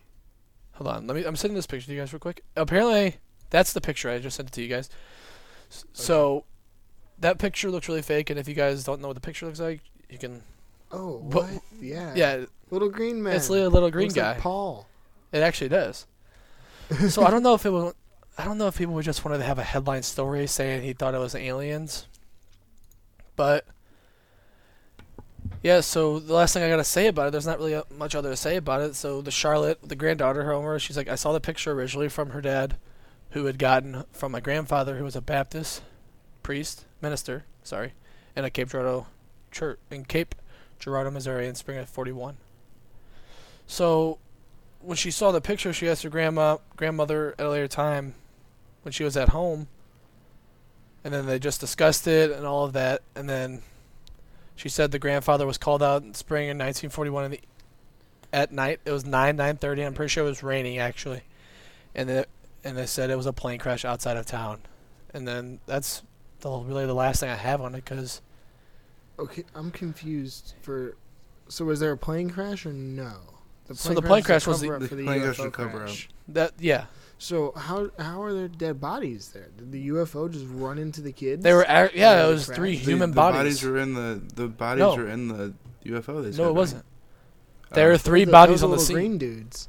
hold on. Let me. I'm sending this picture to you guys real quick. Apparently, that's the picture. I just sent it to you guys. So, that picture looks really fake, and if you guys don't know what the picture looks like, you can. Oh, But- what? Yeah. Yeah, Little green man. it's a little green Looks guy. like Paul. It actually does. so I don't know if it was. I don't know if people would just wanted to have a headline story saying he thought it was aliens. But yeah, so the last thing I gotta say about it, there's not really uh, much other to say about it. So the Charlotte, the granddaughter, Homer, she's like, I saw the picture originally from her dad, who had gotten from my grandfather, who was a Baptist priest minister, sorry, in a Cape Girardeau church in Cape Girardeau, Missouri, in spring of '41. So when she saw the picture, she asked her grandma, grandmother at a later time, when she was at home, and then they just discussed it and all of that, and then she said the grandfather was called out in spring in 1941 in the, at night. It was nine nine thirty. I'm pretty sure it was raining actually, and then and they said it was a plane crash outside of town, and then that's the really the last thing I have on it because Okay, I'm confused. For so was there a plane crash or no? The So the plane is crash was the- The for the plane crash UFO was cover-up. crash. that yeah So how how are there dead bodies there? Did the UFO just run into the kids? they were ac- yeah Oh, it was crap. three The- human the bodies. were in the the bodies No. were in the UFO. They said, no, it right? wasn't. Oh. There were Those three are- bodies those on the little scene. green dudes.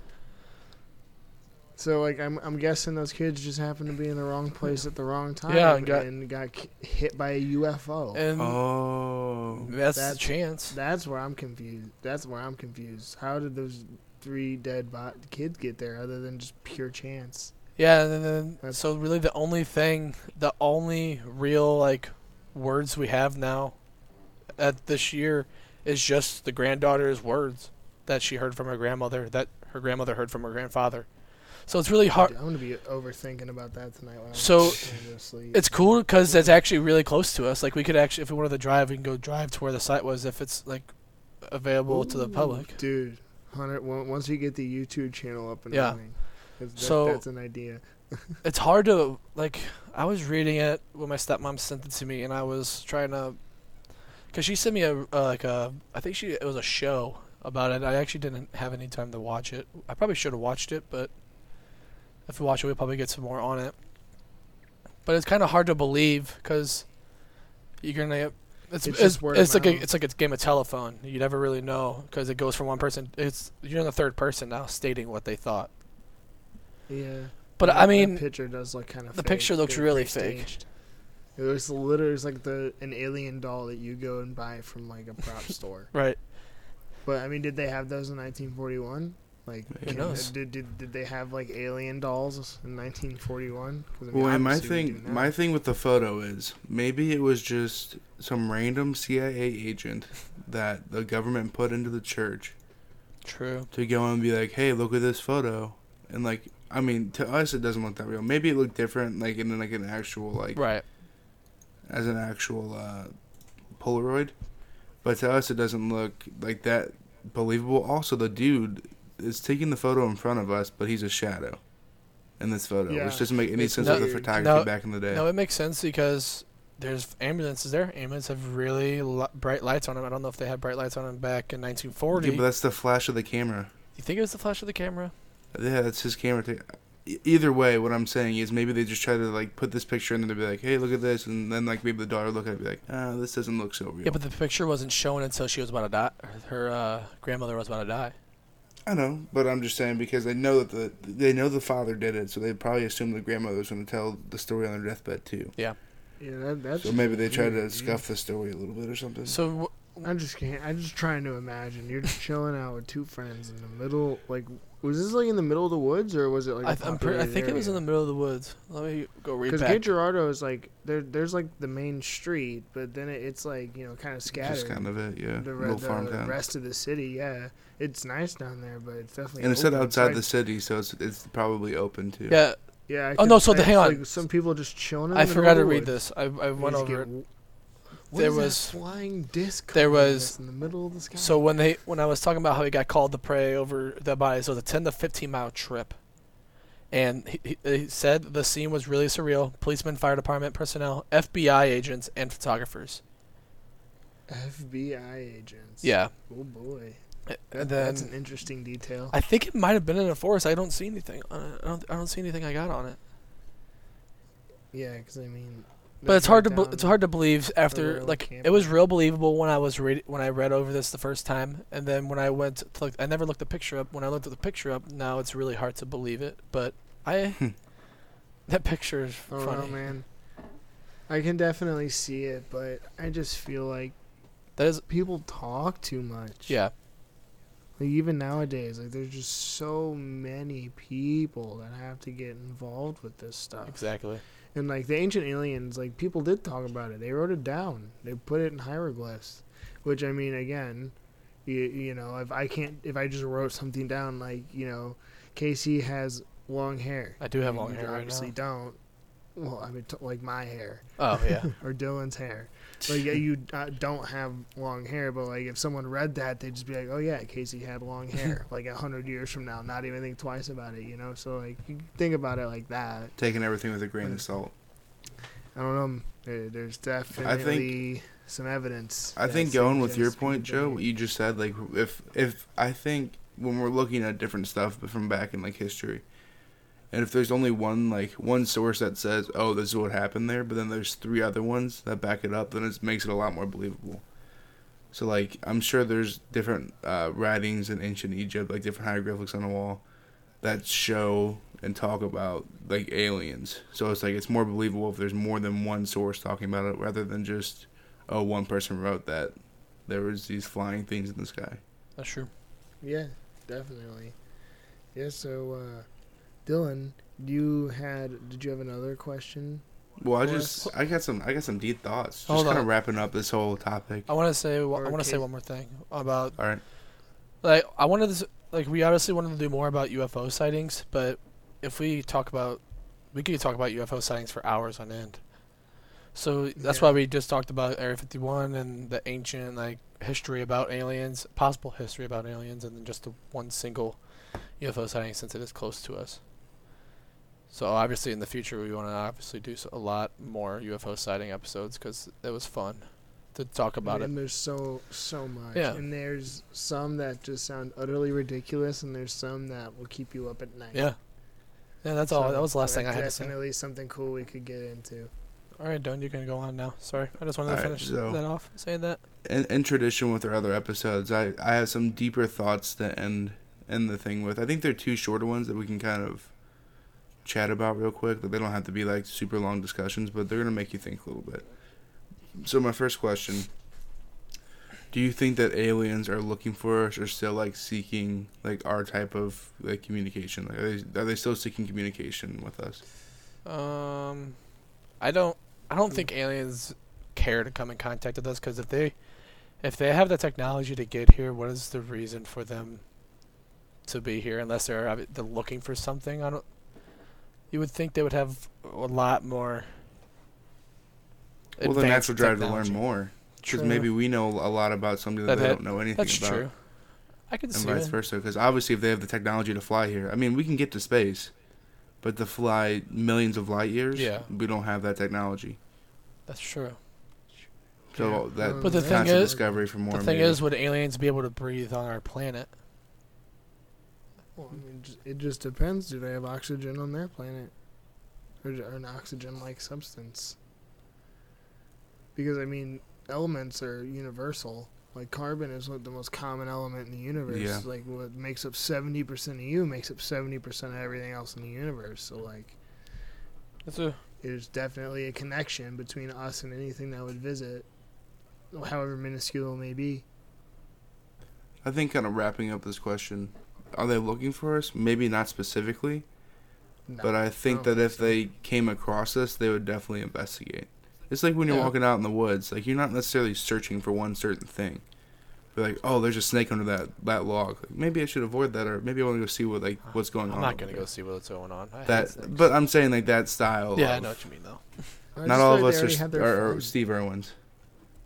So like I'm I'm guessing those kids just happened to be in the wrong place at the wrong time. Yeah, and got- and got k- hit by a UFO. And Oh. that's, That's- the chance. That's where I'm confused. That's where I'm confused. How did those three dead bo- kids get there other than just pure chance? Yeah, and then That's- so really the only thing, the only real like words we have now at this year is just the granddaughter's words that she heard from her grandmother that her grandmother heard from her grandfather. So it's really hard. I'm gonna be overthinking about that tonight. So. It's cool because it's actually really close to us. Like we could actually, if we wanted to drive, we can go drive to where the site was if it's like available to the public. dude. Hundred. Once you get the YouTube channel up and Yeah. running, 'cause that, So- that's an idea. it's hard to like i was reading it when my stepmom sent it to me and i was trying to because she sent me a uh, like a i think she it was a show about it i actually didn't have any time to watch it i probably should have watched it but if we watch it we'll probably get some more on it but it's kind of hard to believe because you're gonna it's It's it's, it's like a, it's like a game of telephone you never really know because it goes from one person it's you're in the third person now stating what they thought Yeah. but That- i mean picture does look kind of. the picture looks really fake. staged. It was literally it's like the an alien doll that you go and buy from like a prop store. right But I mean, did they have those in 1941? Like, Who can- knows? Did, did did they have like alien dolls in 1941? I mean, Well, and my thing, my thing with the photo is maybe it was just some random CIA agent that the government put into the church true to go and be like, "Hey, look at this photo," and like, I mean, to us it doesn't look that real. Maybe it looked different, like in like an actual like right as an actual uh, Polaroid, but to us it doesn't look like that believable. Also, the dude is taking the photo in front of us, but he's a shadow in this photo, Yeah. which doesn't make any It's sense with the photography No- back in the day. No, it makes sense because there's ambulances there. Ambulances have really li- bright lights on them. I don't know if they had bright lights on them back in 1940. Yeah, but that's the flash of the camera. you think it was the flash of the camera? Yeah, that's his camera. E- Either way, what I'm saying is maybe they just try to like put this picture in and be like, "Hey, look at this," and then like maybe the daughter look at it and be like, "Ah, this doesn't look so real." Yeah, but the picture wasn't shown until she was about to die. Her uh, grandmother was about to die. I know, but I'm just saying because they know that the they know the father did it, so they probably assume the grandmother was going to tell the story on their deathbed too. yeah, yeah, that, that's So maybe they tried to dude. scuff the story a little bit or something. So I just can't. I'm just trying to imagine. You're just chilling out with two friends in the middle. Like, was this like in the middle of the woods or was it like? I, a th- I'm pre- I populated think it was in the middle of the woods. Let me go read Because back. Cape Girardeau is like there. There's like the main street, but then it, it's like you know kind of scattered. just kind of it, yeah. the, little re- farm the town. rest of the city, yeah, it's nice down there, but it's definitely. and it's set open. outside So the city, so it's it's probably open too. yeah, Yeah. I Oh, no, could- so the- I- hang on. Like some people just chilling. In I the forgot to middle of the read woods. this. I, I went just over get it. What There was- flying disc. there was- in the middle of the sky. So when they when I was talking about how he got called to pray over the bodies, it was a 10 to 15 mile trip, and he, he, he said the scene was really surreal. Policemen, fire department personnel, FBI agents, and photographers. FBI agents. Yeah, Oh boy. That, then that's an interesting detail. I think it might have been in a forest. I don't see anything. I don't. I don't see anything I got on it. yeah, because I mean. But it's hard to be- it's hard to believe after like camping. it was real believable when I was read when I read over this the first time, and then when I went to look, I never looked the picture up. When I looked at the picture up, now it's really hard to believe it. But I hmm. that picture is I don't funny. know, man. I can definitely see it, but I just feel like That is people talk too much. yeah. Like even nowadays, like there's just so many people that have to get involved with this stuff. Exactly. And like the ancient aliens, like people did talk about it. They wrote it down. They put it in hieroglyphs, which I mean, again, you, you know, if I can't, if I just wrote something down, like you know, Casey has long hair. I do have You long hair right Obviously, now. don't. Well, I mean, t- like my hair Oh yeah. or Dylan's hair. Like yeah, you uh, don't have long hair, but like if someone read that, they'd just be like, "Oh yeah, Casey had long hair." like a hundred years from now, not even think twice about it, you know. So like, you think about it like that. Taking everything with a grain of salt. I don't know. There- There's definitely some evidence. I think going with your point, Joe, what you just said, like if if I think when we're looking at different stuff but from back in like history, and if there's only one like one source that says, "Oh, this is what happened there," but then there's three other ones that back it up, then it makes it a lot more believable. So like I'm sure there's different uh, writings in ancient Egypt, like different hieroglyphics on the wall, that show and talk about like aliens. So it's like it's more believable if there's more than one source talking about it rather than just oh one person wrote that there was these flying things in the sky. That's true. Yeah, definitely. Yeah. So, uh, Dylan, you had did you have another question? Well, I Or- just I got some I got some deep thoughts. Just Hold kind on. of wrapping up this whole topic. I want to say. I want to say one more thing about All right. like I wanted to s- like we obviously wanted to do more about UFO sightings, but if we talk about we could talk about UFO sightings for hours on end. So that's Yeah. why we just talked about Area 51 and the ancient like history about aliens, possible history about aliens, and then just the one single UFO sighting since it is close to us. So obviously in the future we want to obviously do a lot more UFO sighting episodes because it was fun to talk about and it. And there's so so much. Yeah. And there's some that just sound utterly ridiculous, and there's some that will keep you up at night. Yeah. Yeah, that's all. That was the last thing I had to say. Definitely something cool we could get into. All right, Don, you can go on now. Sorry, I just wanted to All right, finish so- that off saying that. in, in tradition with our other episodes, I, I have some deeper thoughts to end end the thing with. I think they're two shorter ones that we can kind of chat about real quick. That they don't have to be like super long discussions, but they're gonna make you think a little bit. So my first question: Do you think that aliens are looking for us, or still like seeking like our type of like communication? Like, are they are they still seeking communication with us? Um, I don't. I don't think aliens care to come in contact with us because if they, if they have the technology to get here, what is the reason for them to be here? Unless they're they're looking for something. I don't. You would think they would have a lot more. Well, the advanced natural drive technology. to learn more, because maybe we know a lot about something that, That- they that- don't know anything That's about. true. I can and see vice it. versa. Because obviously, if they have the technology to fly here, I mean, we can get to space, but to fly millions of light years, Yeah. we don't have that technology. That's true. So Yeah. that But the thing is- discovery for more. the thing maybe. is, would aliens be able to breathe on our planet? Well, I mean, it just depends. Do they have oxygen on their planet, or, or an oxygen-like substance? Because I mean, elements are universal. Like carbon is what the most common element in the universe. Yeah. Like what makes up seventy percent of you makes up seventy percent of everything else in the universe. So like, That's a there's definitely a connection between us and anything that would visit, however minuscule it may be. I think, kind of wrapping up this question, are they looking for us? Maybe not specifically, No, but I think don't that if so. they came across us, they would definitely investigate. It's like when you're Yeah. walking out in the woods, like you're not necessarily searching for one certain thing. Be like, oh, there's a snake under that that log. Like, maybe I should avoid that, or maybe I want to go see what like what's going on. I'm not gonna there. go see what's going on. I that. But I'm saying like that style. yeah, I know what you mean though. Not all of us are, already had st- their are, are. Steve Irwins.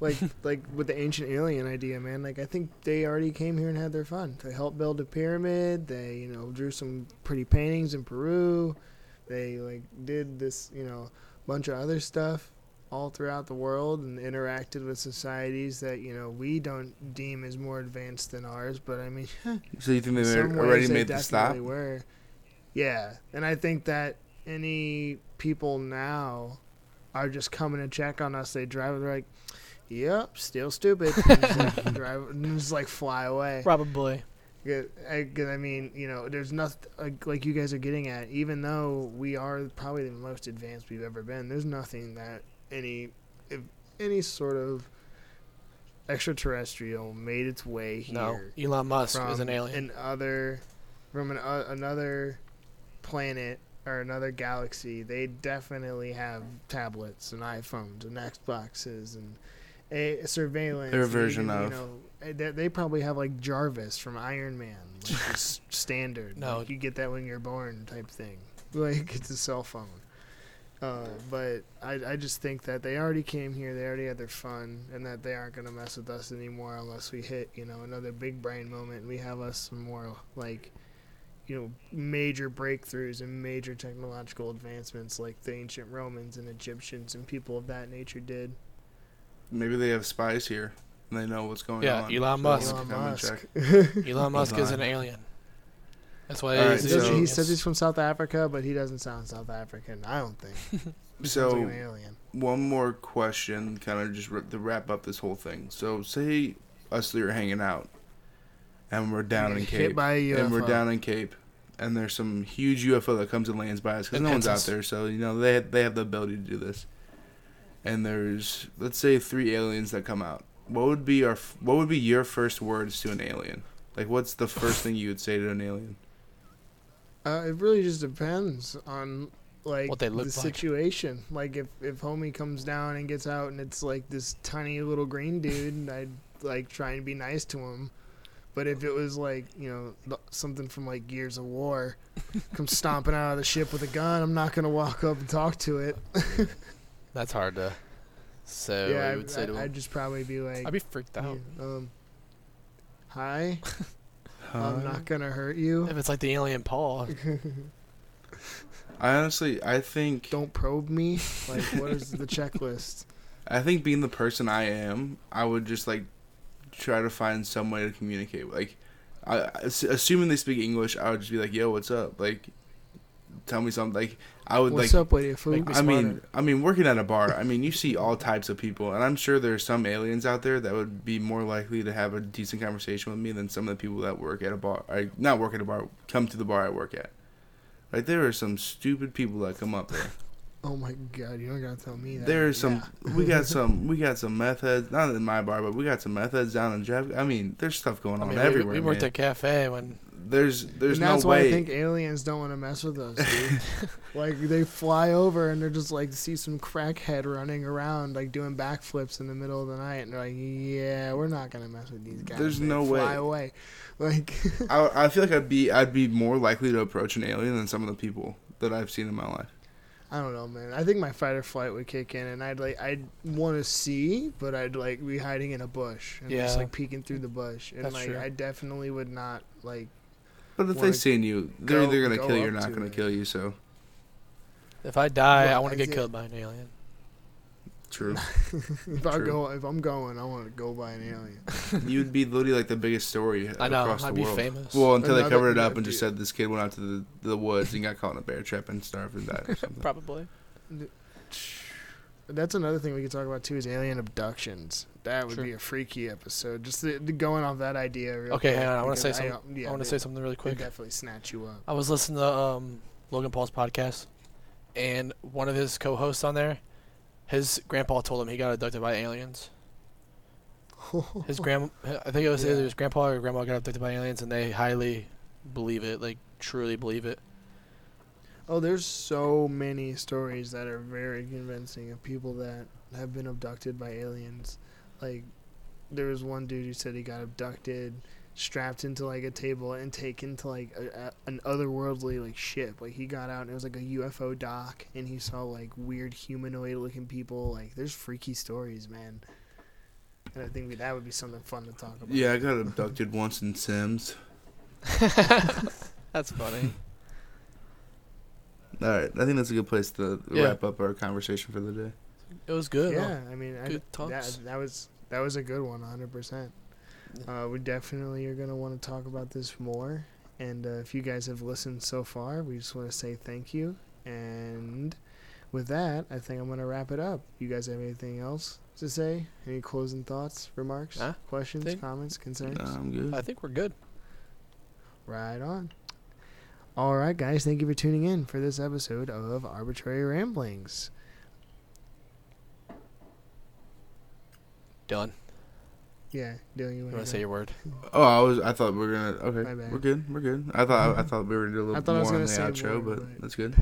Like like with the ancient alien idea, man. Like I think they already came here and had their fun. They helped build a pyramid. They you know drew some pretty paintings in Peru. They like did this you know bunch of other stuff all throughout the world and interacted with societies that you know we don't deem as more advanced than ours. But I mean, So you think they already made the stop? were. Yeah, and I think that any people now are just coming to check on us. They drive, they're like, "Yep, still stupid," and just, like, drive and just like fly away. Probably. I, I mean, you know, there's nothing like, like you guys are getting at. Even though we are probably the most advanced we've ever been, there's nothing that any, if any sort of extraterrestrial made its way here No, Elon Musk is an alien. an other from an, uh, another planet or another galaxy. They definitely have tablets and iPhones and Xboxes and a surveillance. Their version even, of- You know, eh, they, they probably have like Jarvis from Iron Man, like just standard. No. like you get that when you're born, type thing. Like it's a cell phone. Uh, but I, I just think that they already came here, they already had their fun, and that they aren't gonna mess with us anymore unless we hit, you know, another big brain moment. And we have us some more like, you know, major breakthroughs and major technological advancements like the ancient Romans and Egyptians and people of that nature did. Maybe they have spies here and they know what's going Yeah, on. Elon so Musk. Elon can come and Musk. Elon Musk is an alien. That's why All he's right, He says- so- he genius. says he's from South Africa, but he doesn't sound South African. I don't think. He sounds like So an alien. one more question, kind of just r- to wrap up this whole thing. So say us three are hanging out, and we're down Get in hit Cape, by a and we're down in Cape, and there's some huge UFO that comes and lands by us because no one's out there, so you know they they have the ability to do this. And there's let's say three aliens that come out. What would be our what would be your first words to an alien? Like, what's the first thing you would say to an alien? Uh, it really just depends on like What they look the like. situation. Like if if homie comes down and gets out and it's like this tiny little green dude, I'd like try and be nice to him. But if it was like you know something from like Gears of War, come stomping out of the ship with a gun, I'm not gonna walk up and talk to it. That's hard to say. yeah, what I, you would say to I, him. would just probably be like, I'd be freaked out. yeah, um, "Hi, I'm not gonna hurt you. If it's like the alien Paul, I honestly, I think Don't probe me. Like, what is the checklist?" I think being the person I am, I would just like try to find some way to communicate. Like, I, ass- assuming they speak English, I would just be like, "Yo, what's up?" Like, tell me something. Like, I would What's like. up with you, fool? Me I mean. I mean, working at a bar. I mean, you see all types of people, and I'm sure there's some aliens out there that would be more likely to have a decent conversation with me than some of the people that work at a bar. I not work at a bar, come to the bar I work at. Like there are some stupid people that come up there. Oh my god, you don't gotta tell me that. There's some. Yeah. We got some. We got some meth heads. Not in my bar, but we got some meth heads down in Jeff. I mean, there's stuff going I on mean, we, everywhere. we worked man. at cafe when There's there's and no that's why way. I think aliens don't want to mess with us, dude. like they fly over and they're just like see some crackhead running around like doing backflips in the middle of the night, and they're like, "Yeah, we're not gonna mess with these guys." There's They no fly way. away. Like, I, I feel like I'd be I'd be more likely to approach an alien than some of the people that I've seen in my life. I don't know, man. I think my fight or flight would kick in, and I'd like I'd want to see, but I'd like be hiding in a bush and just like peeking through the bush, and That's like true. I definitely would not like. But if they Wanna seen you, they're go- either gonna go kill you or not to gonna it. kill you. So if I die, Well, I want to I get did- killed by an alien. true. if I go, if I'm going, I want to go by an alien. You'd be literally like the biggest story I know. across I'd the be world. famous. Well, until they covered it up and just said this kid went out to the, the woods and got caught in a bear trap and starved and died or something. Probably. That's another thing we could talk about too is alien abductions. That would be a freaky episode. Just the, the going off that idea. Real Okay, quick, hang on. I want to say something. don't- yeah, I want to say something really quick. definitely snatch you up. I was listening to um, Logan Paul's podcast, and one of his co-hosts on there, his grandpa told him he got abducted by aliens. His grand, I think it was either his grandpa or grandma got abducted by aliens, and they highly believe it, like truly believe it. Oh, there's so many stories that are very convincing of people that have been abducted by aliens. Like, there was one dude who said he got abducted, strapped into like a table, and taken to like a, a, an otherworldly like ship. Like he got out and it was like a UFO dock, and he saw like weird humanoid-looking people. Like, there's freaky stories, man. And I think that would be something fun to talk about. Yeah, I got abducted once in Sims. That's funny. All right, I think that's a good place to Yeah. wrap up our conversation for the day. It was good. huh? Yeah, I mean, I, Good that, talks. that was that was a good one, 100. percent Uh, we definitely are gonna want to talk about this more. And uh, if you guys have listened so far, we just want to say thank you. And with that, I think I'm gonna wrap it up. You guys have anything else to say? Any closing thoughts, remarks, Nah, questions, think- comments, concerns? No, I'm good. I think we're good. Right on. All right, guys. Thank you for tuning in for this episode of Arbitrary Ramblings. Dylan, Yeah, Dylan, you you want want to say your word? Oh, I was. I thought we were gonna. My Okay, bad. we're good. We're good. I thought. I, thought we were gonna do a little thought I was more on the say outro, more, but but- that's good.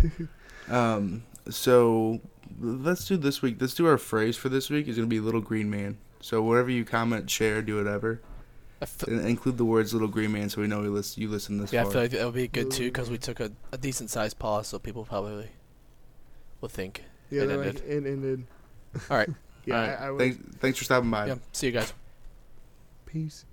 um. So let's do this week. Let's do our phrase for this week. Is gonna be "Little Green Man." So whatever you comment, share, do whatever, I f- and include the words "Little Green Man" so we know we list, You listen this yeah, I far. feel like that would be good too because we took a, a decent sized pause, so people probably will think. Yeah, It they're ended. like, it ended. All right. Yeah, Alright. I, I would. Thanks. Thanks for stopping by. Yeah. See you guys. Peace.